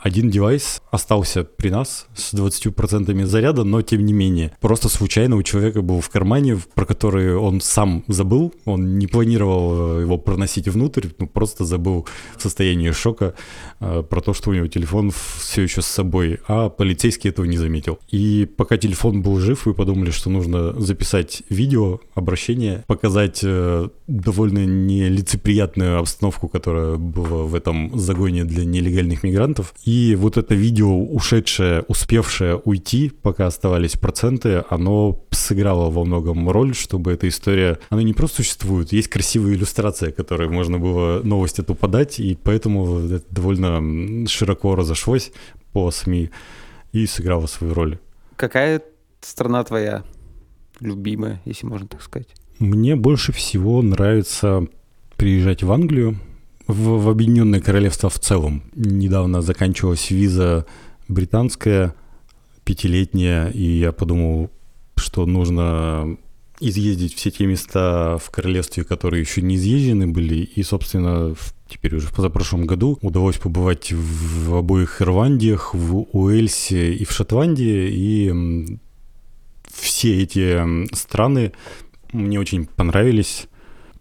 один девайс остался при нас с 20% заряда, но тем не менее. Просто случайно у человека был в кармане, про который он сам забыл, он не планировал э, его проносить внутрь, ну, просто забыл в состоянии шока э, про то, что у него телефон все еще с собой, а полицейский этого не заметил. И пока телефон был жив, вы подумали, что нужно записать видео, обращение, показать э, довольно нелицеприятную обстановку, которая была в этом загоне для нелегальных мигрантов, и вот это видео, ушедшее, успевшее уйти, пока оставались проценты, оно сыграло во многом роль, чтобы эта история... Она не просто существует, есть красивая иллюстрация, которой можно было новость эту подать, и поэтому это довольно широко разошлось по СМИ и сыграло свою роль. Какая страна твоя любимая, если можно так сказать? Мне больше всего нравится приезжать в Англию, в, в Объединенное Королевство в целом. Недавно заканчивалась виза британская, пятилетняя, и я подумал, что нужно изъездить все те места в королевстве, которые еще не изъезжены были. И, собственно, теперь уже в позапрошлом году удалось побывать в обоих Ирландиях, в Уэльсе и в Шотландии. И все эти страны мне очень понравились.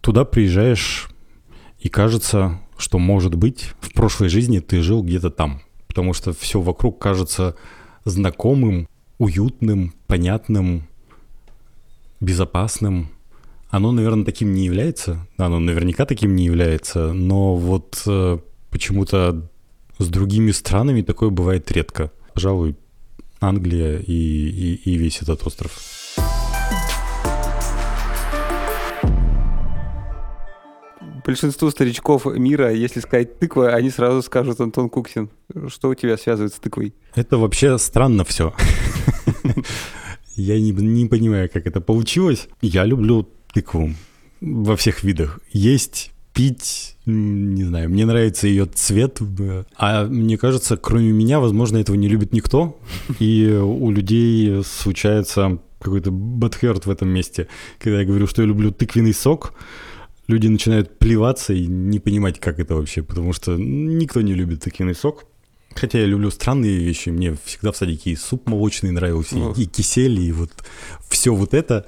Туда приезжаешь и кажется, что, может быть, в прошлой жизни ты жил где-то там. Потому что все вокруг кажется знакомым, уютным, понятным, безопасным. Оно, наверное, таким не является. Оно наверняка таким не является. Но вот э, почему-то с другими странами такое бывает редко. Пожалуй, Англия и, и, и весь этот остров. Большинству старичков мира, если сказать тыква, они сразу скажут Антон Куксин. Что у тебя связывает с тыквой? Это вообще странно все. Я не, не понимаю, как это получилось. Я люблю тыкву во всех видах. Есть, пить, не знаю, мне нравится ее цвет. А мне кажется, кроме меня, возможно, этого не любит никто. И у людей случается какой-то бадхерт в этом месте. Когда я говорю, что я люблю тыквенный сок, люди начинают плеваться и не понимать, как это вообще, потому что никто не любит тыквенный сок. Хотя я люблю странные вещи, мне всегда в садике и суп молочный нравился, и, и кисель, и вот все вот это.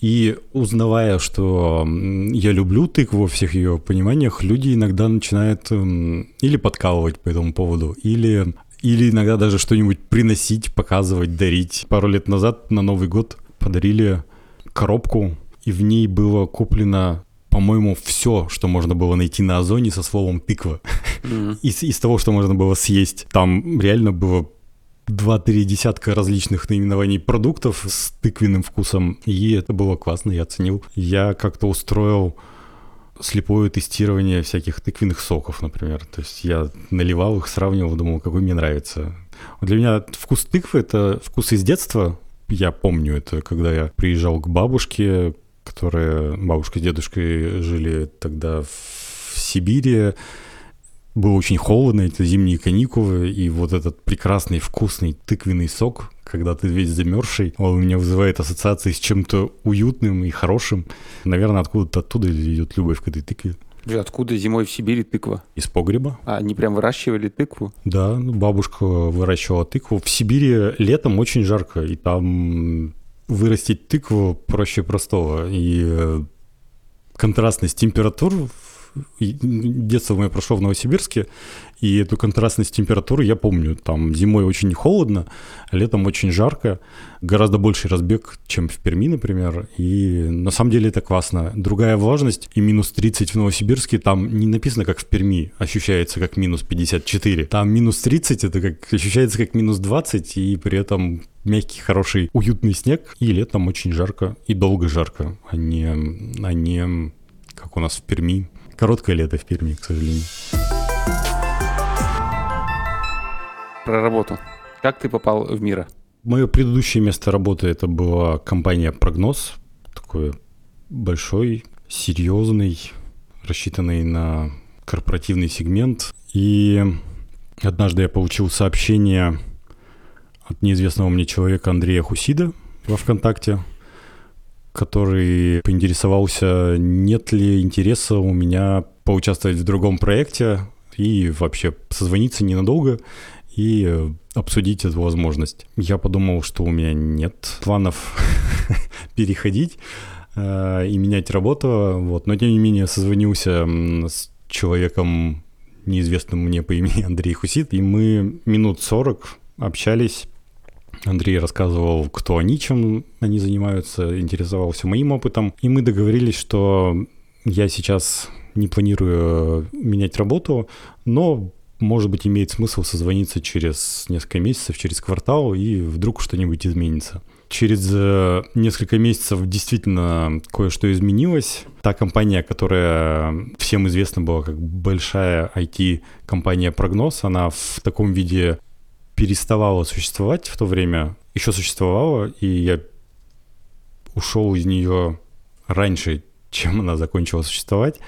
И узнавая, что я люблю тыкву во всех ее пониманиях, люди иногда начинают или подкалывать по этому поводу, или, или иногда даже что-нибудь приносить, показывать, дарить. Пару лет назад на Новый год подарили коробку, и в ней было куплено по-моему, все, что можно было найти на Озоне со словом тыква. Mm-hmm. из, из того, что можно было съесть. Там реально было два-три десятка различных наименований продуктов с тыквенным вкусом, и это было классно, я оценил. Я как-то устроил слепое тестирование всяких тыквенных соков, например. То есть я наливал их, сравнивал, думал, какой мне нравится. Для меня вкус тыквы — это вкус из детства. Я помню это, когда я приезжал к бабушке, которые бабушка с дедушкой жили тогда в Сибири. Было очень холодно, это зимние каникулы, и вот этот прекрасный вкусный тыквенный сок, когда ты весь замерзший, он у меня вызывает ассоциации с чем-то уютным и хорошим. Наверное, откуда-то оттуда идет любовь к этой тыкве. Откуда зимой в Сибири тыква? Из погреба. А они прям выращивали тыкву? Да, ну, бабушка выращивала тыкву. В Сибири летом очень жарко, и там вырастить тыкву проще простого. И э, контрастность температур детство мое прошло в Новосибирске, и эту контрастность температуры я помню. Там зимой очень холодно, летом очень жарко, гораздо больше разбег, чем в Перми, например. И на самом деле это классно. Другая влажность и минус 30 в Новосибирске, там не написано, как в Перми, ощущается как минус 54. Там минус 30, это как ощущается как минус 20, и при этом мягкий, хороший, уютный снег. И летом очень жарко, и долго жарко, а не, а не как у нас в Перми, Короткое лето в Перми, к сожалению. Про работу. Как ты попал в Мира? Мое предыдущее место работы это была компания «Прогноз». Такой большой, серьезный, рассчитанный на корпоративный сегмент. И однажды я получил сообщение от неизвестного мне человека Андрея Хусида во ВКонтакте, который поинтересовался, нет ли интереса у меня поучаствовать в другом проекте и вообще созвониться ненадолго и обсудить эту возможность. Я подумал, что у меня нет планов <laughs> переходить э, и менять работу, вот. но тем не менее созвонился с человеком, неизвестным мне по имени <laughs> Андрей Хусит, и мы минут 40 общались Андрей рассказывал, кто они, чем они занимаются, интересовался моим опытом. И мы договорились, что я сейчас не планирую менять работу, но, может быть, имеет смысл созвониться через несколько месяцев, через квартал, и вдруг что-нибудь изменится. Через э, несколько месяцев действительно кое-что изменилось. Та компания, которая всем известна была как большая IT-компания «Прогноз», она в таком виде переставала существовать в то время, еще существовала, и я ушел из нее раньше, чем она закончила существовать.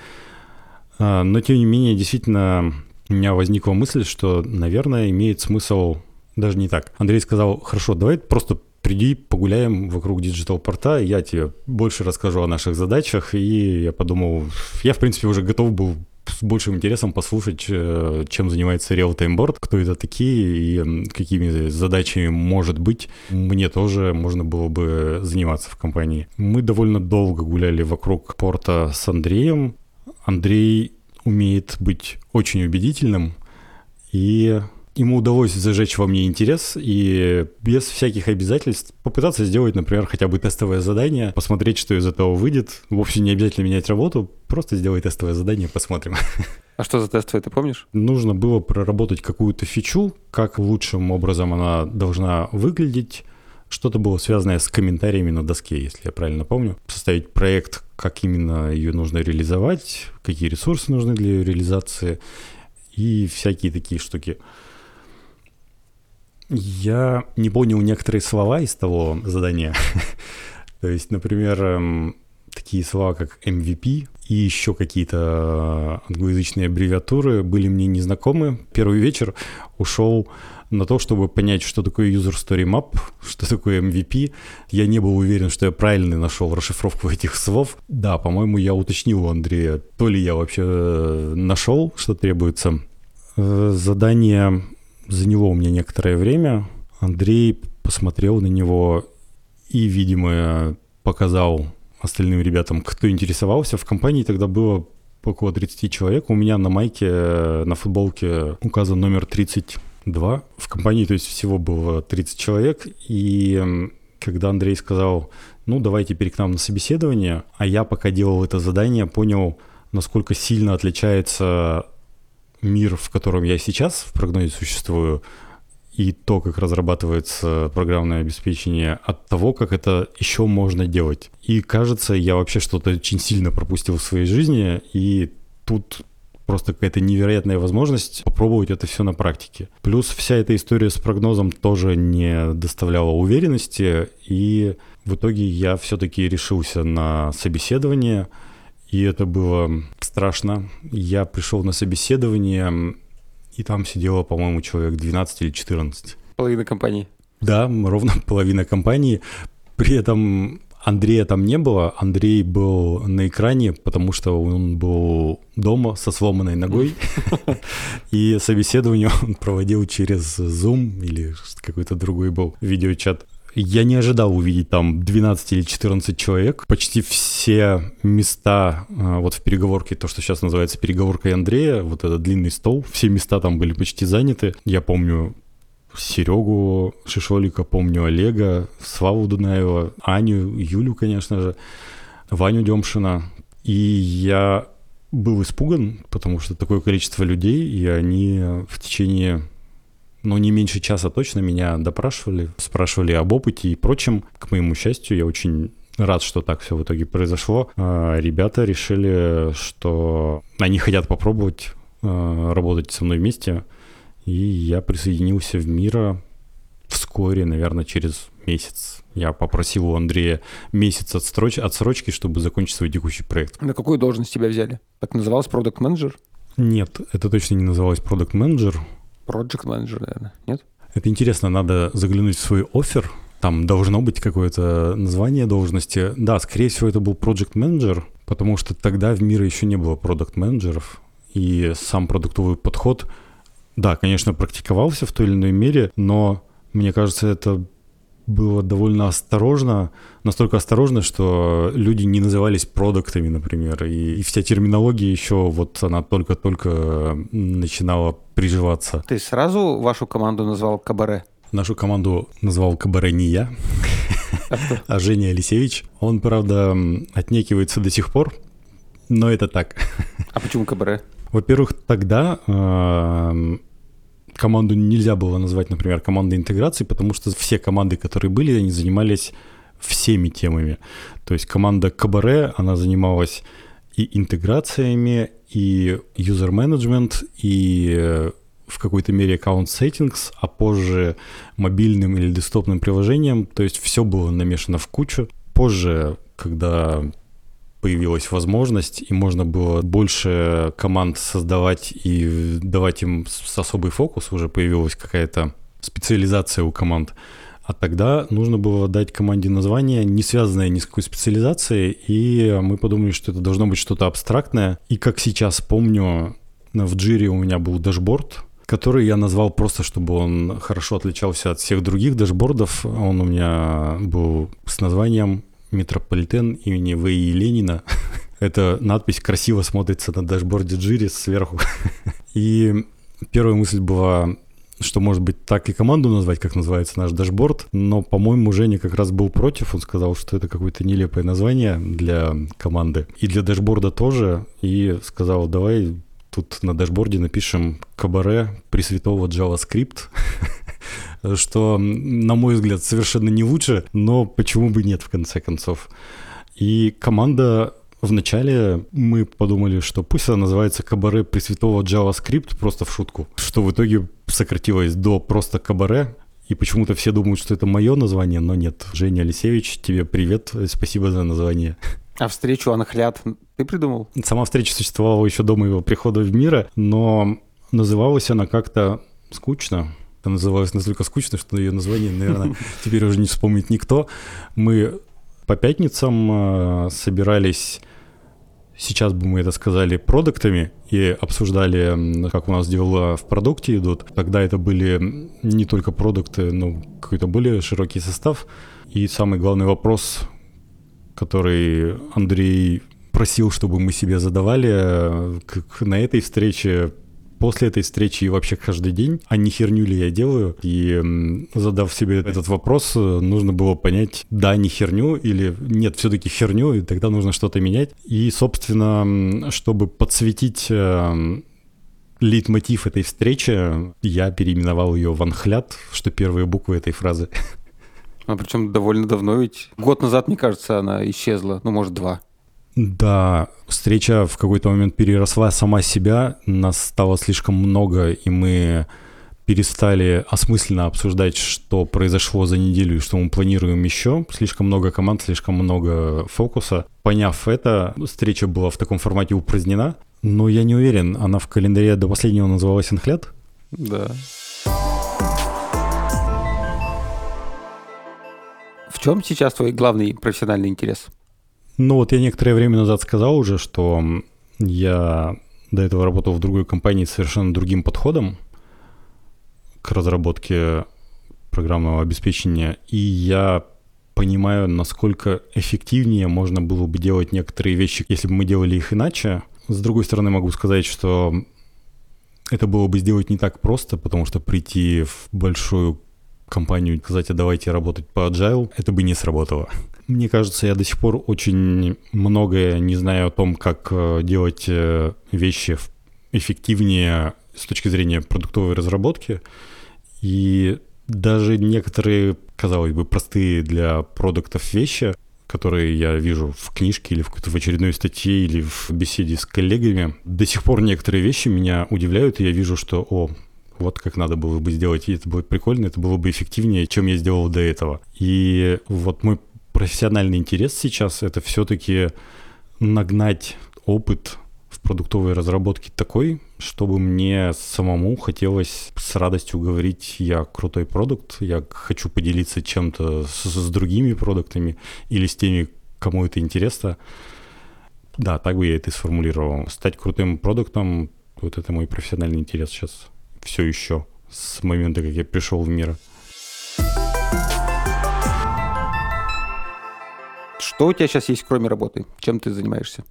А, но, тем не менее, действительно, у меня возникла мысль, что, наверное, имеет смысл даже не так. Андрей сказал, хорошо, давай просто приди, погуляем вокруг диджитал-порта, я тебе больше расскажу о наших задачах, и я подумал, я, в принципе, уже готов был с большим интересом послушать, э, чем занимается Real Time Board, кто это такие и какими задачами, может быть, мне тоже можно было бы заниматься в компании. Мы довольно долго гуляли вокруг порта с Андреем. Андрей умеет быть очень убедительным, и ему удалось зажечь во мне интерес и без всяких обязательств попытаться сделать, например, хотя бы тестовое задание, посмотреть, что из этого выйдет. Вовсе не обязательно менять работу, просто сделай тестовое задание, посмотрим. <laughs> А что за тестовое, ты помнишь? Нужно было проработать какую-то фичу, как лучшим образом она должна выглядеть, что-то было связанное с комментариями на доске, если я правильно помню. Составить проект, как именно ее нужно реализовать, какие ресурсы нужны для ее реализации и всякие такие штуки. Я не понял некоторые слова из того задания. <laughs> То есть, например, эм, такие слова, как MVP и еще какие-то англоязычные аббревиатуры были мне незнакомы. Первый вечер ушел на то, чтобы понять, что такое User Story Map, что такое MVP. Я не был уверен, что я правильно нашел расшифровку этих слов. Да, по-моему, я уточнил у Андрея, то ли я вообще э, нашел, что требуется. Э, задание заняло у меня некоторое время. Андрей посмотрел на него и, видимо, показал остальным ребятам, кто интересовался. В компании тогда было около 30 человек. У меня на майке, на футболке указан номер 32. В компании, то есть, всего было 30 человек. И когда Андрей сказал, ну, давай теперь к нам на собеседование, а я пока делал это задание, понял, насколько сильно отличается мир, в котором я сейчас в прогнозе существую, и то, как разрабатывается программное обеспечение, от того, как это еще можно делать. И кажется, я вообще что-то очень сильно пропустил в своей жизни, и тут просто какая-то невероятная возможность попробовать это все на практике. Плюс вся эта история с прогнозом тоже не доставляла уверенности, и в итоге я все-таки решился на собеседование, и это было страшно. Я пришел на собеседование, и там сидело, по-моему, человек 12 или 14. Половина компании. Да, ровно <laughs> половина компании. При этом Андрея там не было. Андрей был на экране, потому что он был дома со сломанной ногой. <laughs> И собеседование он проводил через Zoom или какой-то другой был видеочат. Я не ожидал увидеть там 12 или 14 человек. Почти все места, а, вот в переговорке, то, что сейчас называется переговоркой Андрея, вот этот длинный стол, все места там были почти заняты. Я помню Серегу Шишолика, помню Олега, Славу Дунаева, Аню, Юлю, конечно же, Ваню Демшина. И я был испуган, потому что такое количество людей, и они в течение, ну, не меньше часа точно меня допрашивали, спрашивали об опыте и прочем. К моему счастью, я очень рад, что так все в итоге произошло. А ребята решили, что они хотят попробовать а, работать со мной вместе. И я присоединился в Мира вскоре, наверное, через месяц. Я попросил у Андрея месяц отстроч... отсрочки, чтобы закончить свой текущий проект. На какую должность тебя взяли? Так называлось продукт менеджер Нет, это точно не называлось продукт менеджер Project менеджер наверное, нет? Это интересно, надо заглянуть в свой офер. Там должно быть какое-то название должности. Да, скорее всего, это был Project Manager, потому что тогда в мире еще не было продукт менеджеров и сам продуктовый подход — да, конечно, практиковался в той или иной мере, но мне кажется, это было довольно осторожно, настолько осторожно, что люди не назывались продуктами, например, и, и вся терминология еще вот она только-только начинала приживаться. Ты сразу вашу команду назвал Кабаре? Нашу команду назвал Кабаре не я, а, <laughs> а Женя Алисевич. Он, правда, отнекивается до сих пор, но это так. А почему Кабаре? Во-первых, тогда команду нельзя было назвать, например, командой интеграции, потому что все команды, которые были, они занимались всеми темами. То есть команда Кабаре, она занималась и интеграциями, и user management, и э, в какой-то мере аккаунт settings, а позже мобильным или десктопным приложением. То есть все было намешано в кучу. Позже, когда появилась возможность, и можно было больше команд создавать и давать им с особый фокус, уже появилась какая-то специализация у команд. А тогда нужно было дать команде название, не связанное ни с какой специализацией, и мы подумали, что это должно быть что-то абстрактное. И как сейчас помню, в Джире у меня был дашборд, который я назвал просто, чтобы он хорошо отличался от всех других дашбордов. Он у меня был с названием метрополитен имени В.И. Ленина. <laughs> Эта надпись красиво смотрится на дашборде Джири сверху. <laughs> И первая мысль была, что, может быть, так и команду назвать, как называется наш дашборд. Но, по-моему, Женя как раз был против. Он сказал, что это какое-то нелепое название для команды. И для дашборда тоже. И сказал, давай тут на дашборде напишем «Кабаре Пресвятого JavaScript». <laughs> что, на мой взгляд, совершенно не лучше, но почему бы нет, в конце концов. И команда Вначале мы подумали, что пусть она называется Кабаре Пресвятого JavaScript, просто в шутку, что в итоге сократилось до просто Кабаре, и почему-то все думают, что это мое название, но нет. Женя Алисевич, тебе привет, спасибо за название. А встречу Анахлят ты придумал? Сама встреча существовала еще до моего прихода в мир, но называлась она как-то скучно. Она называлась настолько скучно, что ее название, наверное, <laughs> теперь уже не вспомнит никто. Мы по пятницам э, собирались, сейчас бы мы это сказали, продуктами и обсуждали, как у нас дела в продукте идут. Тогда это были не только продукты, но какой-то более широкий состав. И самый главный вопрос, который Андрей просил, чтобы мы себе задавали э, на этой встрече после этой встречи и вообще каждый день, а не херню ли я делаю. И задав себе этот вопрос, нужно было понять, да, не херню или нет, все-таки херню, и тогда нужно что-то менять. И, собственно, чтобы подсветить э, лейтмотив этой встречи, я переименовал ее в анхлят, что первые буквы этой фразы. А причем довольно давно ведь. Год назад, мне кажется, она исчезла. Ну, может, два. Да, встреча в какой-то момент переросла сама себя, нас стало слишком много, и мы перестали осмысленно обсуждать, что произошло за неделю и что мы планируем еще. Слишком много команд, слишком много фокуса. Поняв это, встреча была в таком формате упразднена, но я не уверен, она в календаре до последнего называлась «Инхлят»? Да. чем сейчас твой главный профессиональный интерес? Ну вот я некоторое время назад сказал уже, что я до этого работал в другой компании с совершенно другим подходом к разработке программного обеспечения, и я понимаю, насколько эффективнее можно было бы делать некоторые вещи, если бы мы делали их иначе. С другой стороны, могу сказать, что это было бы сделать не так просто, потому что прийти в большую компанию и сказать, а давайте работать по agile, это бы не сработало. Мне кажется, я до сих пор очень многое не знаю о том, как э, делать э, вещи эффективнее с точки зрения продуктовой разработки. И даже некоторые, казалось бы, простые для продуктов вещи, которые я вижу в книжке или в, в очередной статье или в беседе с коллегами, до сих пор некоторые вещи меня удивляют, и я вижу, что, о, вот как надо было бы сделать, и это будет прикольно, это было бы эффективнее, чем я сделал до этого. И вот мой профессиональный интерес сейчас — это все-таки нагнать опыт в продуктовой разработке такой, чтобы мне самому хотелось с радостью говорить, я крутой продукт, я хочу поделиться чем-то с, с другими продуктами или с теми, кому это интересно. Да, так бы я это и сформулировал. Стать крутым продуктом, вот это мой профессиональный интерес сейчас все еще с момента, как я пришел в мир. Что у тебя сейчас есть, кроме работы? Чем ты занимаешься?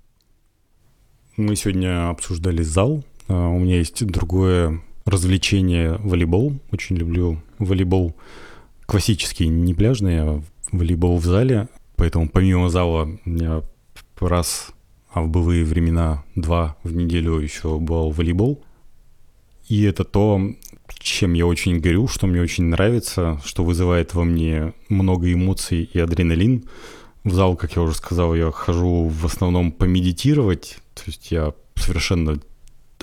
Мы сегодня обсуждали зал. А, у меня есть другое развлечение волейбол. Очень люблю волейбол классический, не пляжный, а волейбол в зале. Поэтому помимо зала у меня раз, а в былые времена два в неделю еще был волейбол. И это то, чем я очень горю, что мне очень нравится, что вызывает во мне много эмоций и адреналин. В зал, как я уже сказал, я хожу в основном помедитировать, то есть я совершенно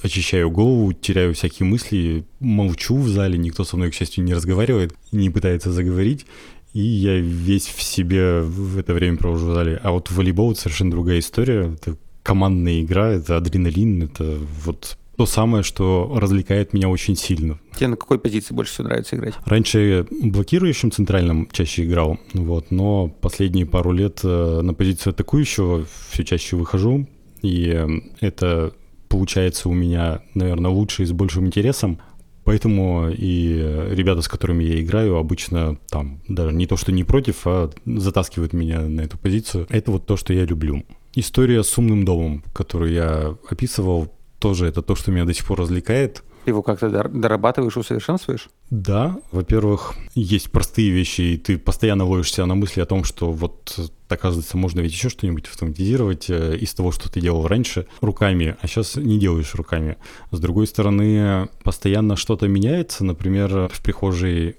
очищаю голову, теряю всякие мысли, молчу в зале, никто со мной, к счастью, не разговаривает, не пытается заговорить, и я весь в себе в это время провожу в зале. А вот волейбол — это совершенно другая история, это командная игра, это адреналин, это вот то самое, что развлекает меня очень сильно. Тебе на какой позиции больше всего нравится играть? Раньше блокирующим центральным чаще играл, вот, но последние пару лет э, на позицию атакующего все чаще выхожу, и это получается у меня, наверное, лучше и с большим интересом. Поэтому и ребята, с которыми я играю, обычно там даже не то, что не против, а затаскивают меня на эту позицию. Это вот то, что я люблю. История с умным домом, которую я описывал, тоже это то, что меня до сих пор развлекает. Ты его как-то дорабатываешь, усовершенствуешь? Да, во-первых, есть простые вещи, и ты постоянно ловишься на мысли о том, что вот, оказывается, можно ведь еще что-нибудь автоматизировать э, из того, что ты делал раньше руками, а сейчас не делаешь руками. С другой стороны, постоянно что-то меняется. Например, в прихожей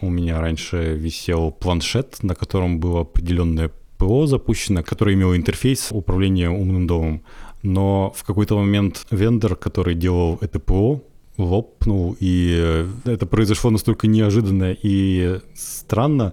у меня раньше висел планшет, на котором было определенное ПО запущено, которое имело интерфейс управления умным домом но в какой-то момент вендор, который делал это ПО, лопнул, и э, это произошло настолько неожиданно и странно.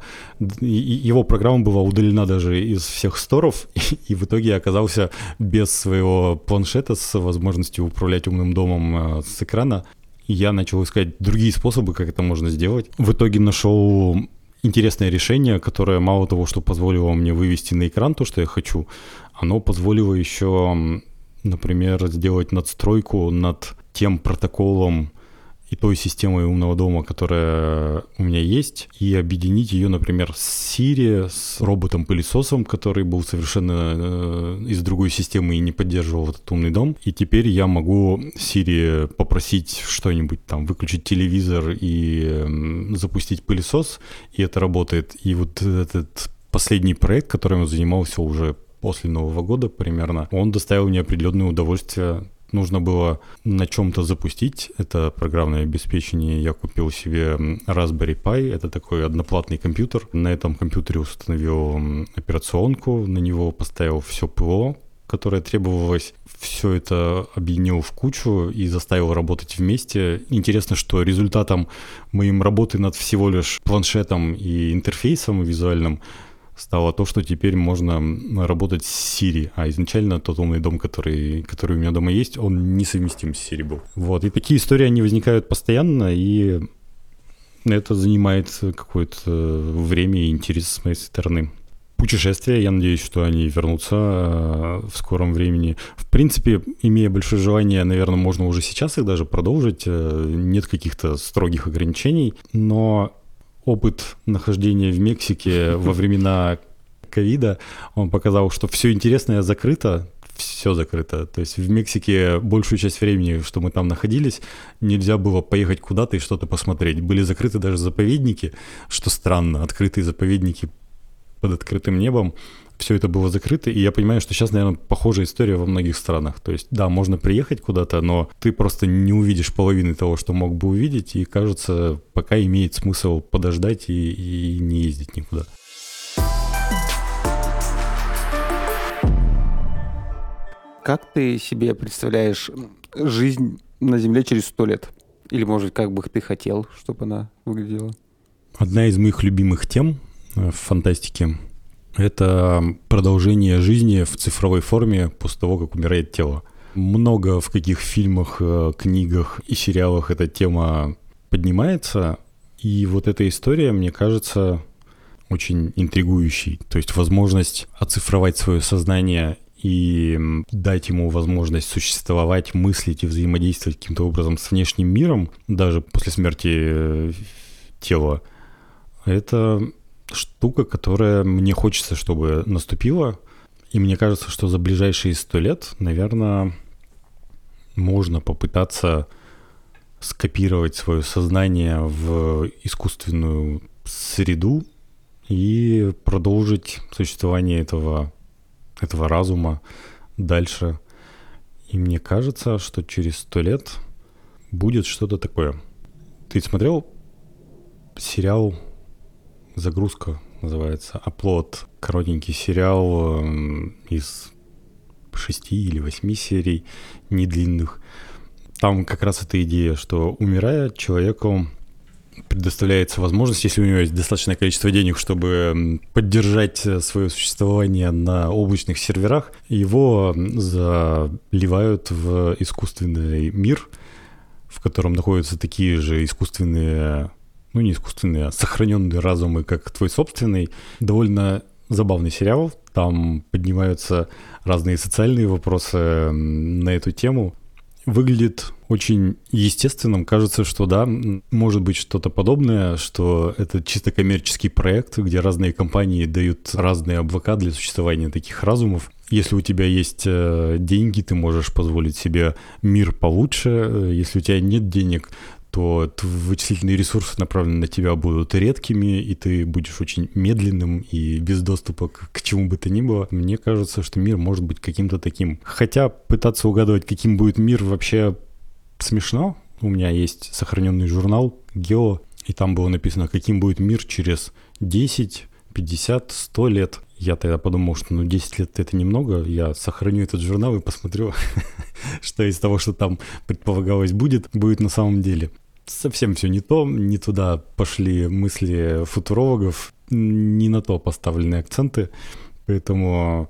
его программа была удалена даже из всех сторов, <laughs> и, в итоге я оказался без своего планшета с возможностью управлять умным домом э, с экрана. Я начал искать другие способы, как это можно сделать. В итоге нашел интересное решение, которое мало того, что позволило мне вывести на экран то, что я хочу, оно позволило еще например, сделать надстройку над тем протоколом и той системой умного дома, которая у меня есть, и объединить ее, например, с Siri, с роботом-пылесосом, который был совершенно э, из другой системы и не поддерживал этот умный дом. И теперь я могу Siri попросить что-нибудь там, выключить телевизор и э, запустить пылесос, и это работает. И вот этот последний проект, которым я занимался уже после Нового года примерно, он доставил мне определенное удовольствие нужно было на чем-то запустить это программное обеспечение. Я купил себе Raspberry Pi, это такой одноплатный компьютер. На этом компьютере установил операционку, на него поставил все ПО, которое требовалось. Все это объединил в кучу и заставил работать вместе. Интересно, что результатом моим работы над всего лишь планшетом и интерфейсом визуальным стало то, что теперь можно работать с Siri, а изначально тот умный дом, который, который у меня дома есть, он несовместим с Siri был. Вот, и такие истории, они возникают постоянно, и это занимает какое-то время и интерес с моей стороны. Путешествия, я надеюсь, что они вернутся э, в скором времени. В принципе, имея большое желание, наверное, можно уже сейчас их даже продолжить. Э, нет каких-то строгих ограничений, но опыт нахождения в Мексике во времена ковида, он показал, что все интересное закрыто, все закрыто. То есть в Мексике большую часть времени, что мы там находились, нельзя было поехать куда-то и что-то посмотреть. Были закрыты даже заповедники, что странно, открытые заповедники под открытым небом. Все это было закрыто, и я понимаю, что сейчас, наверное, похожая история во многих странах. То есть, да, можно приехать куда-то, но ты просто не увидишь половины того, что мог бы увидеть, и кажется, пока имеет смысл подождать и, и не ездить никуда. Как ты себе представляешь жизнь на Земле через сто лет? Или, может, как бы ты хотел, чтобы она выглядела? Одна из моих любимых тем э, в фантастике — это продолжение жизни в цифровой форме после того, как умирает тело. Много в каких фильмах, э, книгах и сериалах эта тема поднимается, и вот эта история, мне кажется, очень интригующей. То есть возможность оцифровать свое сознание и дать ему возможность существовать, мыслить и взаимодействовать каким-то образом с внешним миром, даже после смерти э, тела, это штука, которая мне хочется, чтобы наступила. И мне кажется, что за ближайшие сто лет, наверное, можно попытаться скопировать свое сознание в искусственную среду и продолжить существование этого этого разума дальше. И мне кажется, что через сто лет будет что-то такое. Ты смотрел сериал «Загрузка» называется, «Оплот», коротенький сериал эм, из шести или восьми серий, недлинных. Там как раз эта идея, что умирая, человеку предоставляется возможность, если у него есть достаточное количество денег, чтобы поддержать э, свое существование на облачных серверах, его заливают в искусственный мир, в котором находятся такие же искусственные, ну не искусственные, а сохраненные разумы, как твой собственный. Довольно забавный сериал, там поднимаются разные социальные вопросы на эту тему выглядит очень естественным. Кажется, что да, может быть что-то подобное, что это чисто коммерческий проект, где разные компании дают разные облака для существования таких разумов. Если у тебя есть э, деньги, ты можешь позволить себе мир получше. Если у тебя нет денег, то вычислительные ресурсы, направленные на тебя, будут редкими, и ты будешь очень медленным и без доступа к чему бы то ни было. Мне кажется, что мир может быть каким-то таким. Хотя пытаться угадывать, каким будет мир, вообще смешно. У меня есть сохраненный журнал «Гео», и там было написано, каким будет мир через 10, 50, 100 лет. Я тогда подумал, что ну 10 лет это немного, я сохраню этот журнал и посмотрю, <laughs> что из того, что там предполагалось будет, будет на самом деле совсем все не то, не туда пошли мысли футурологов, не на то поставлены акценты, поэтому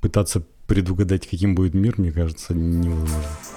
пытаться предугадать, каким будет мир, мне кажется, невозможно.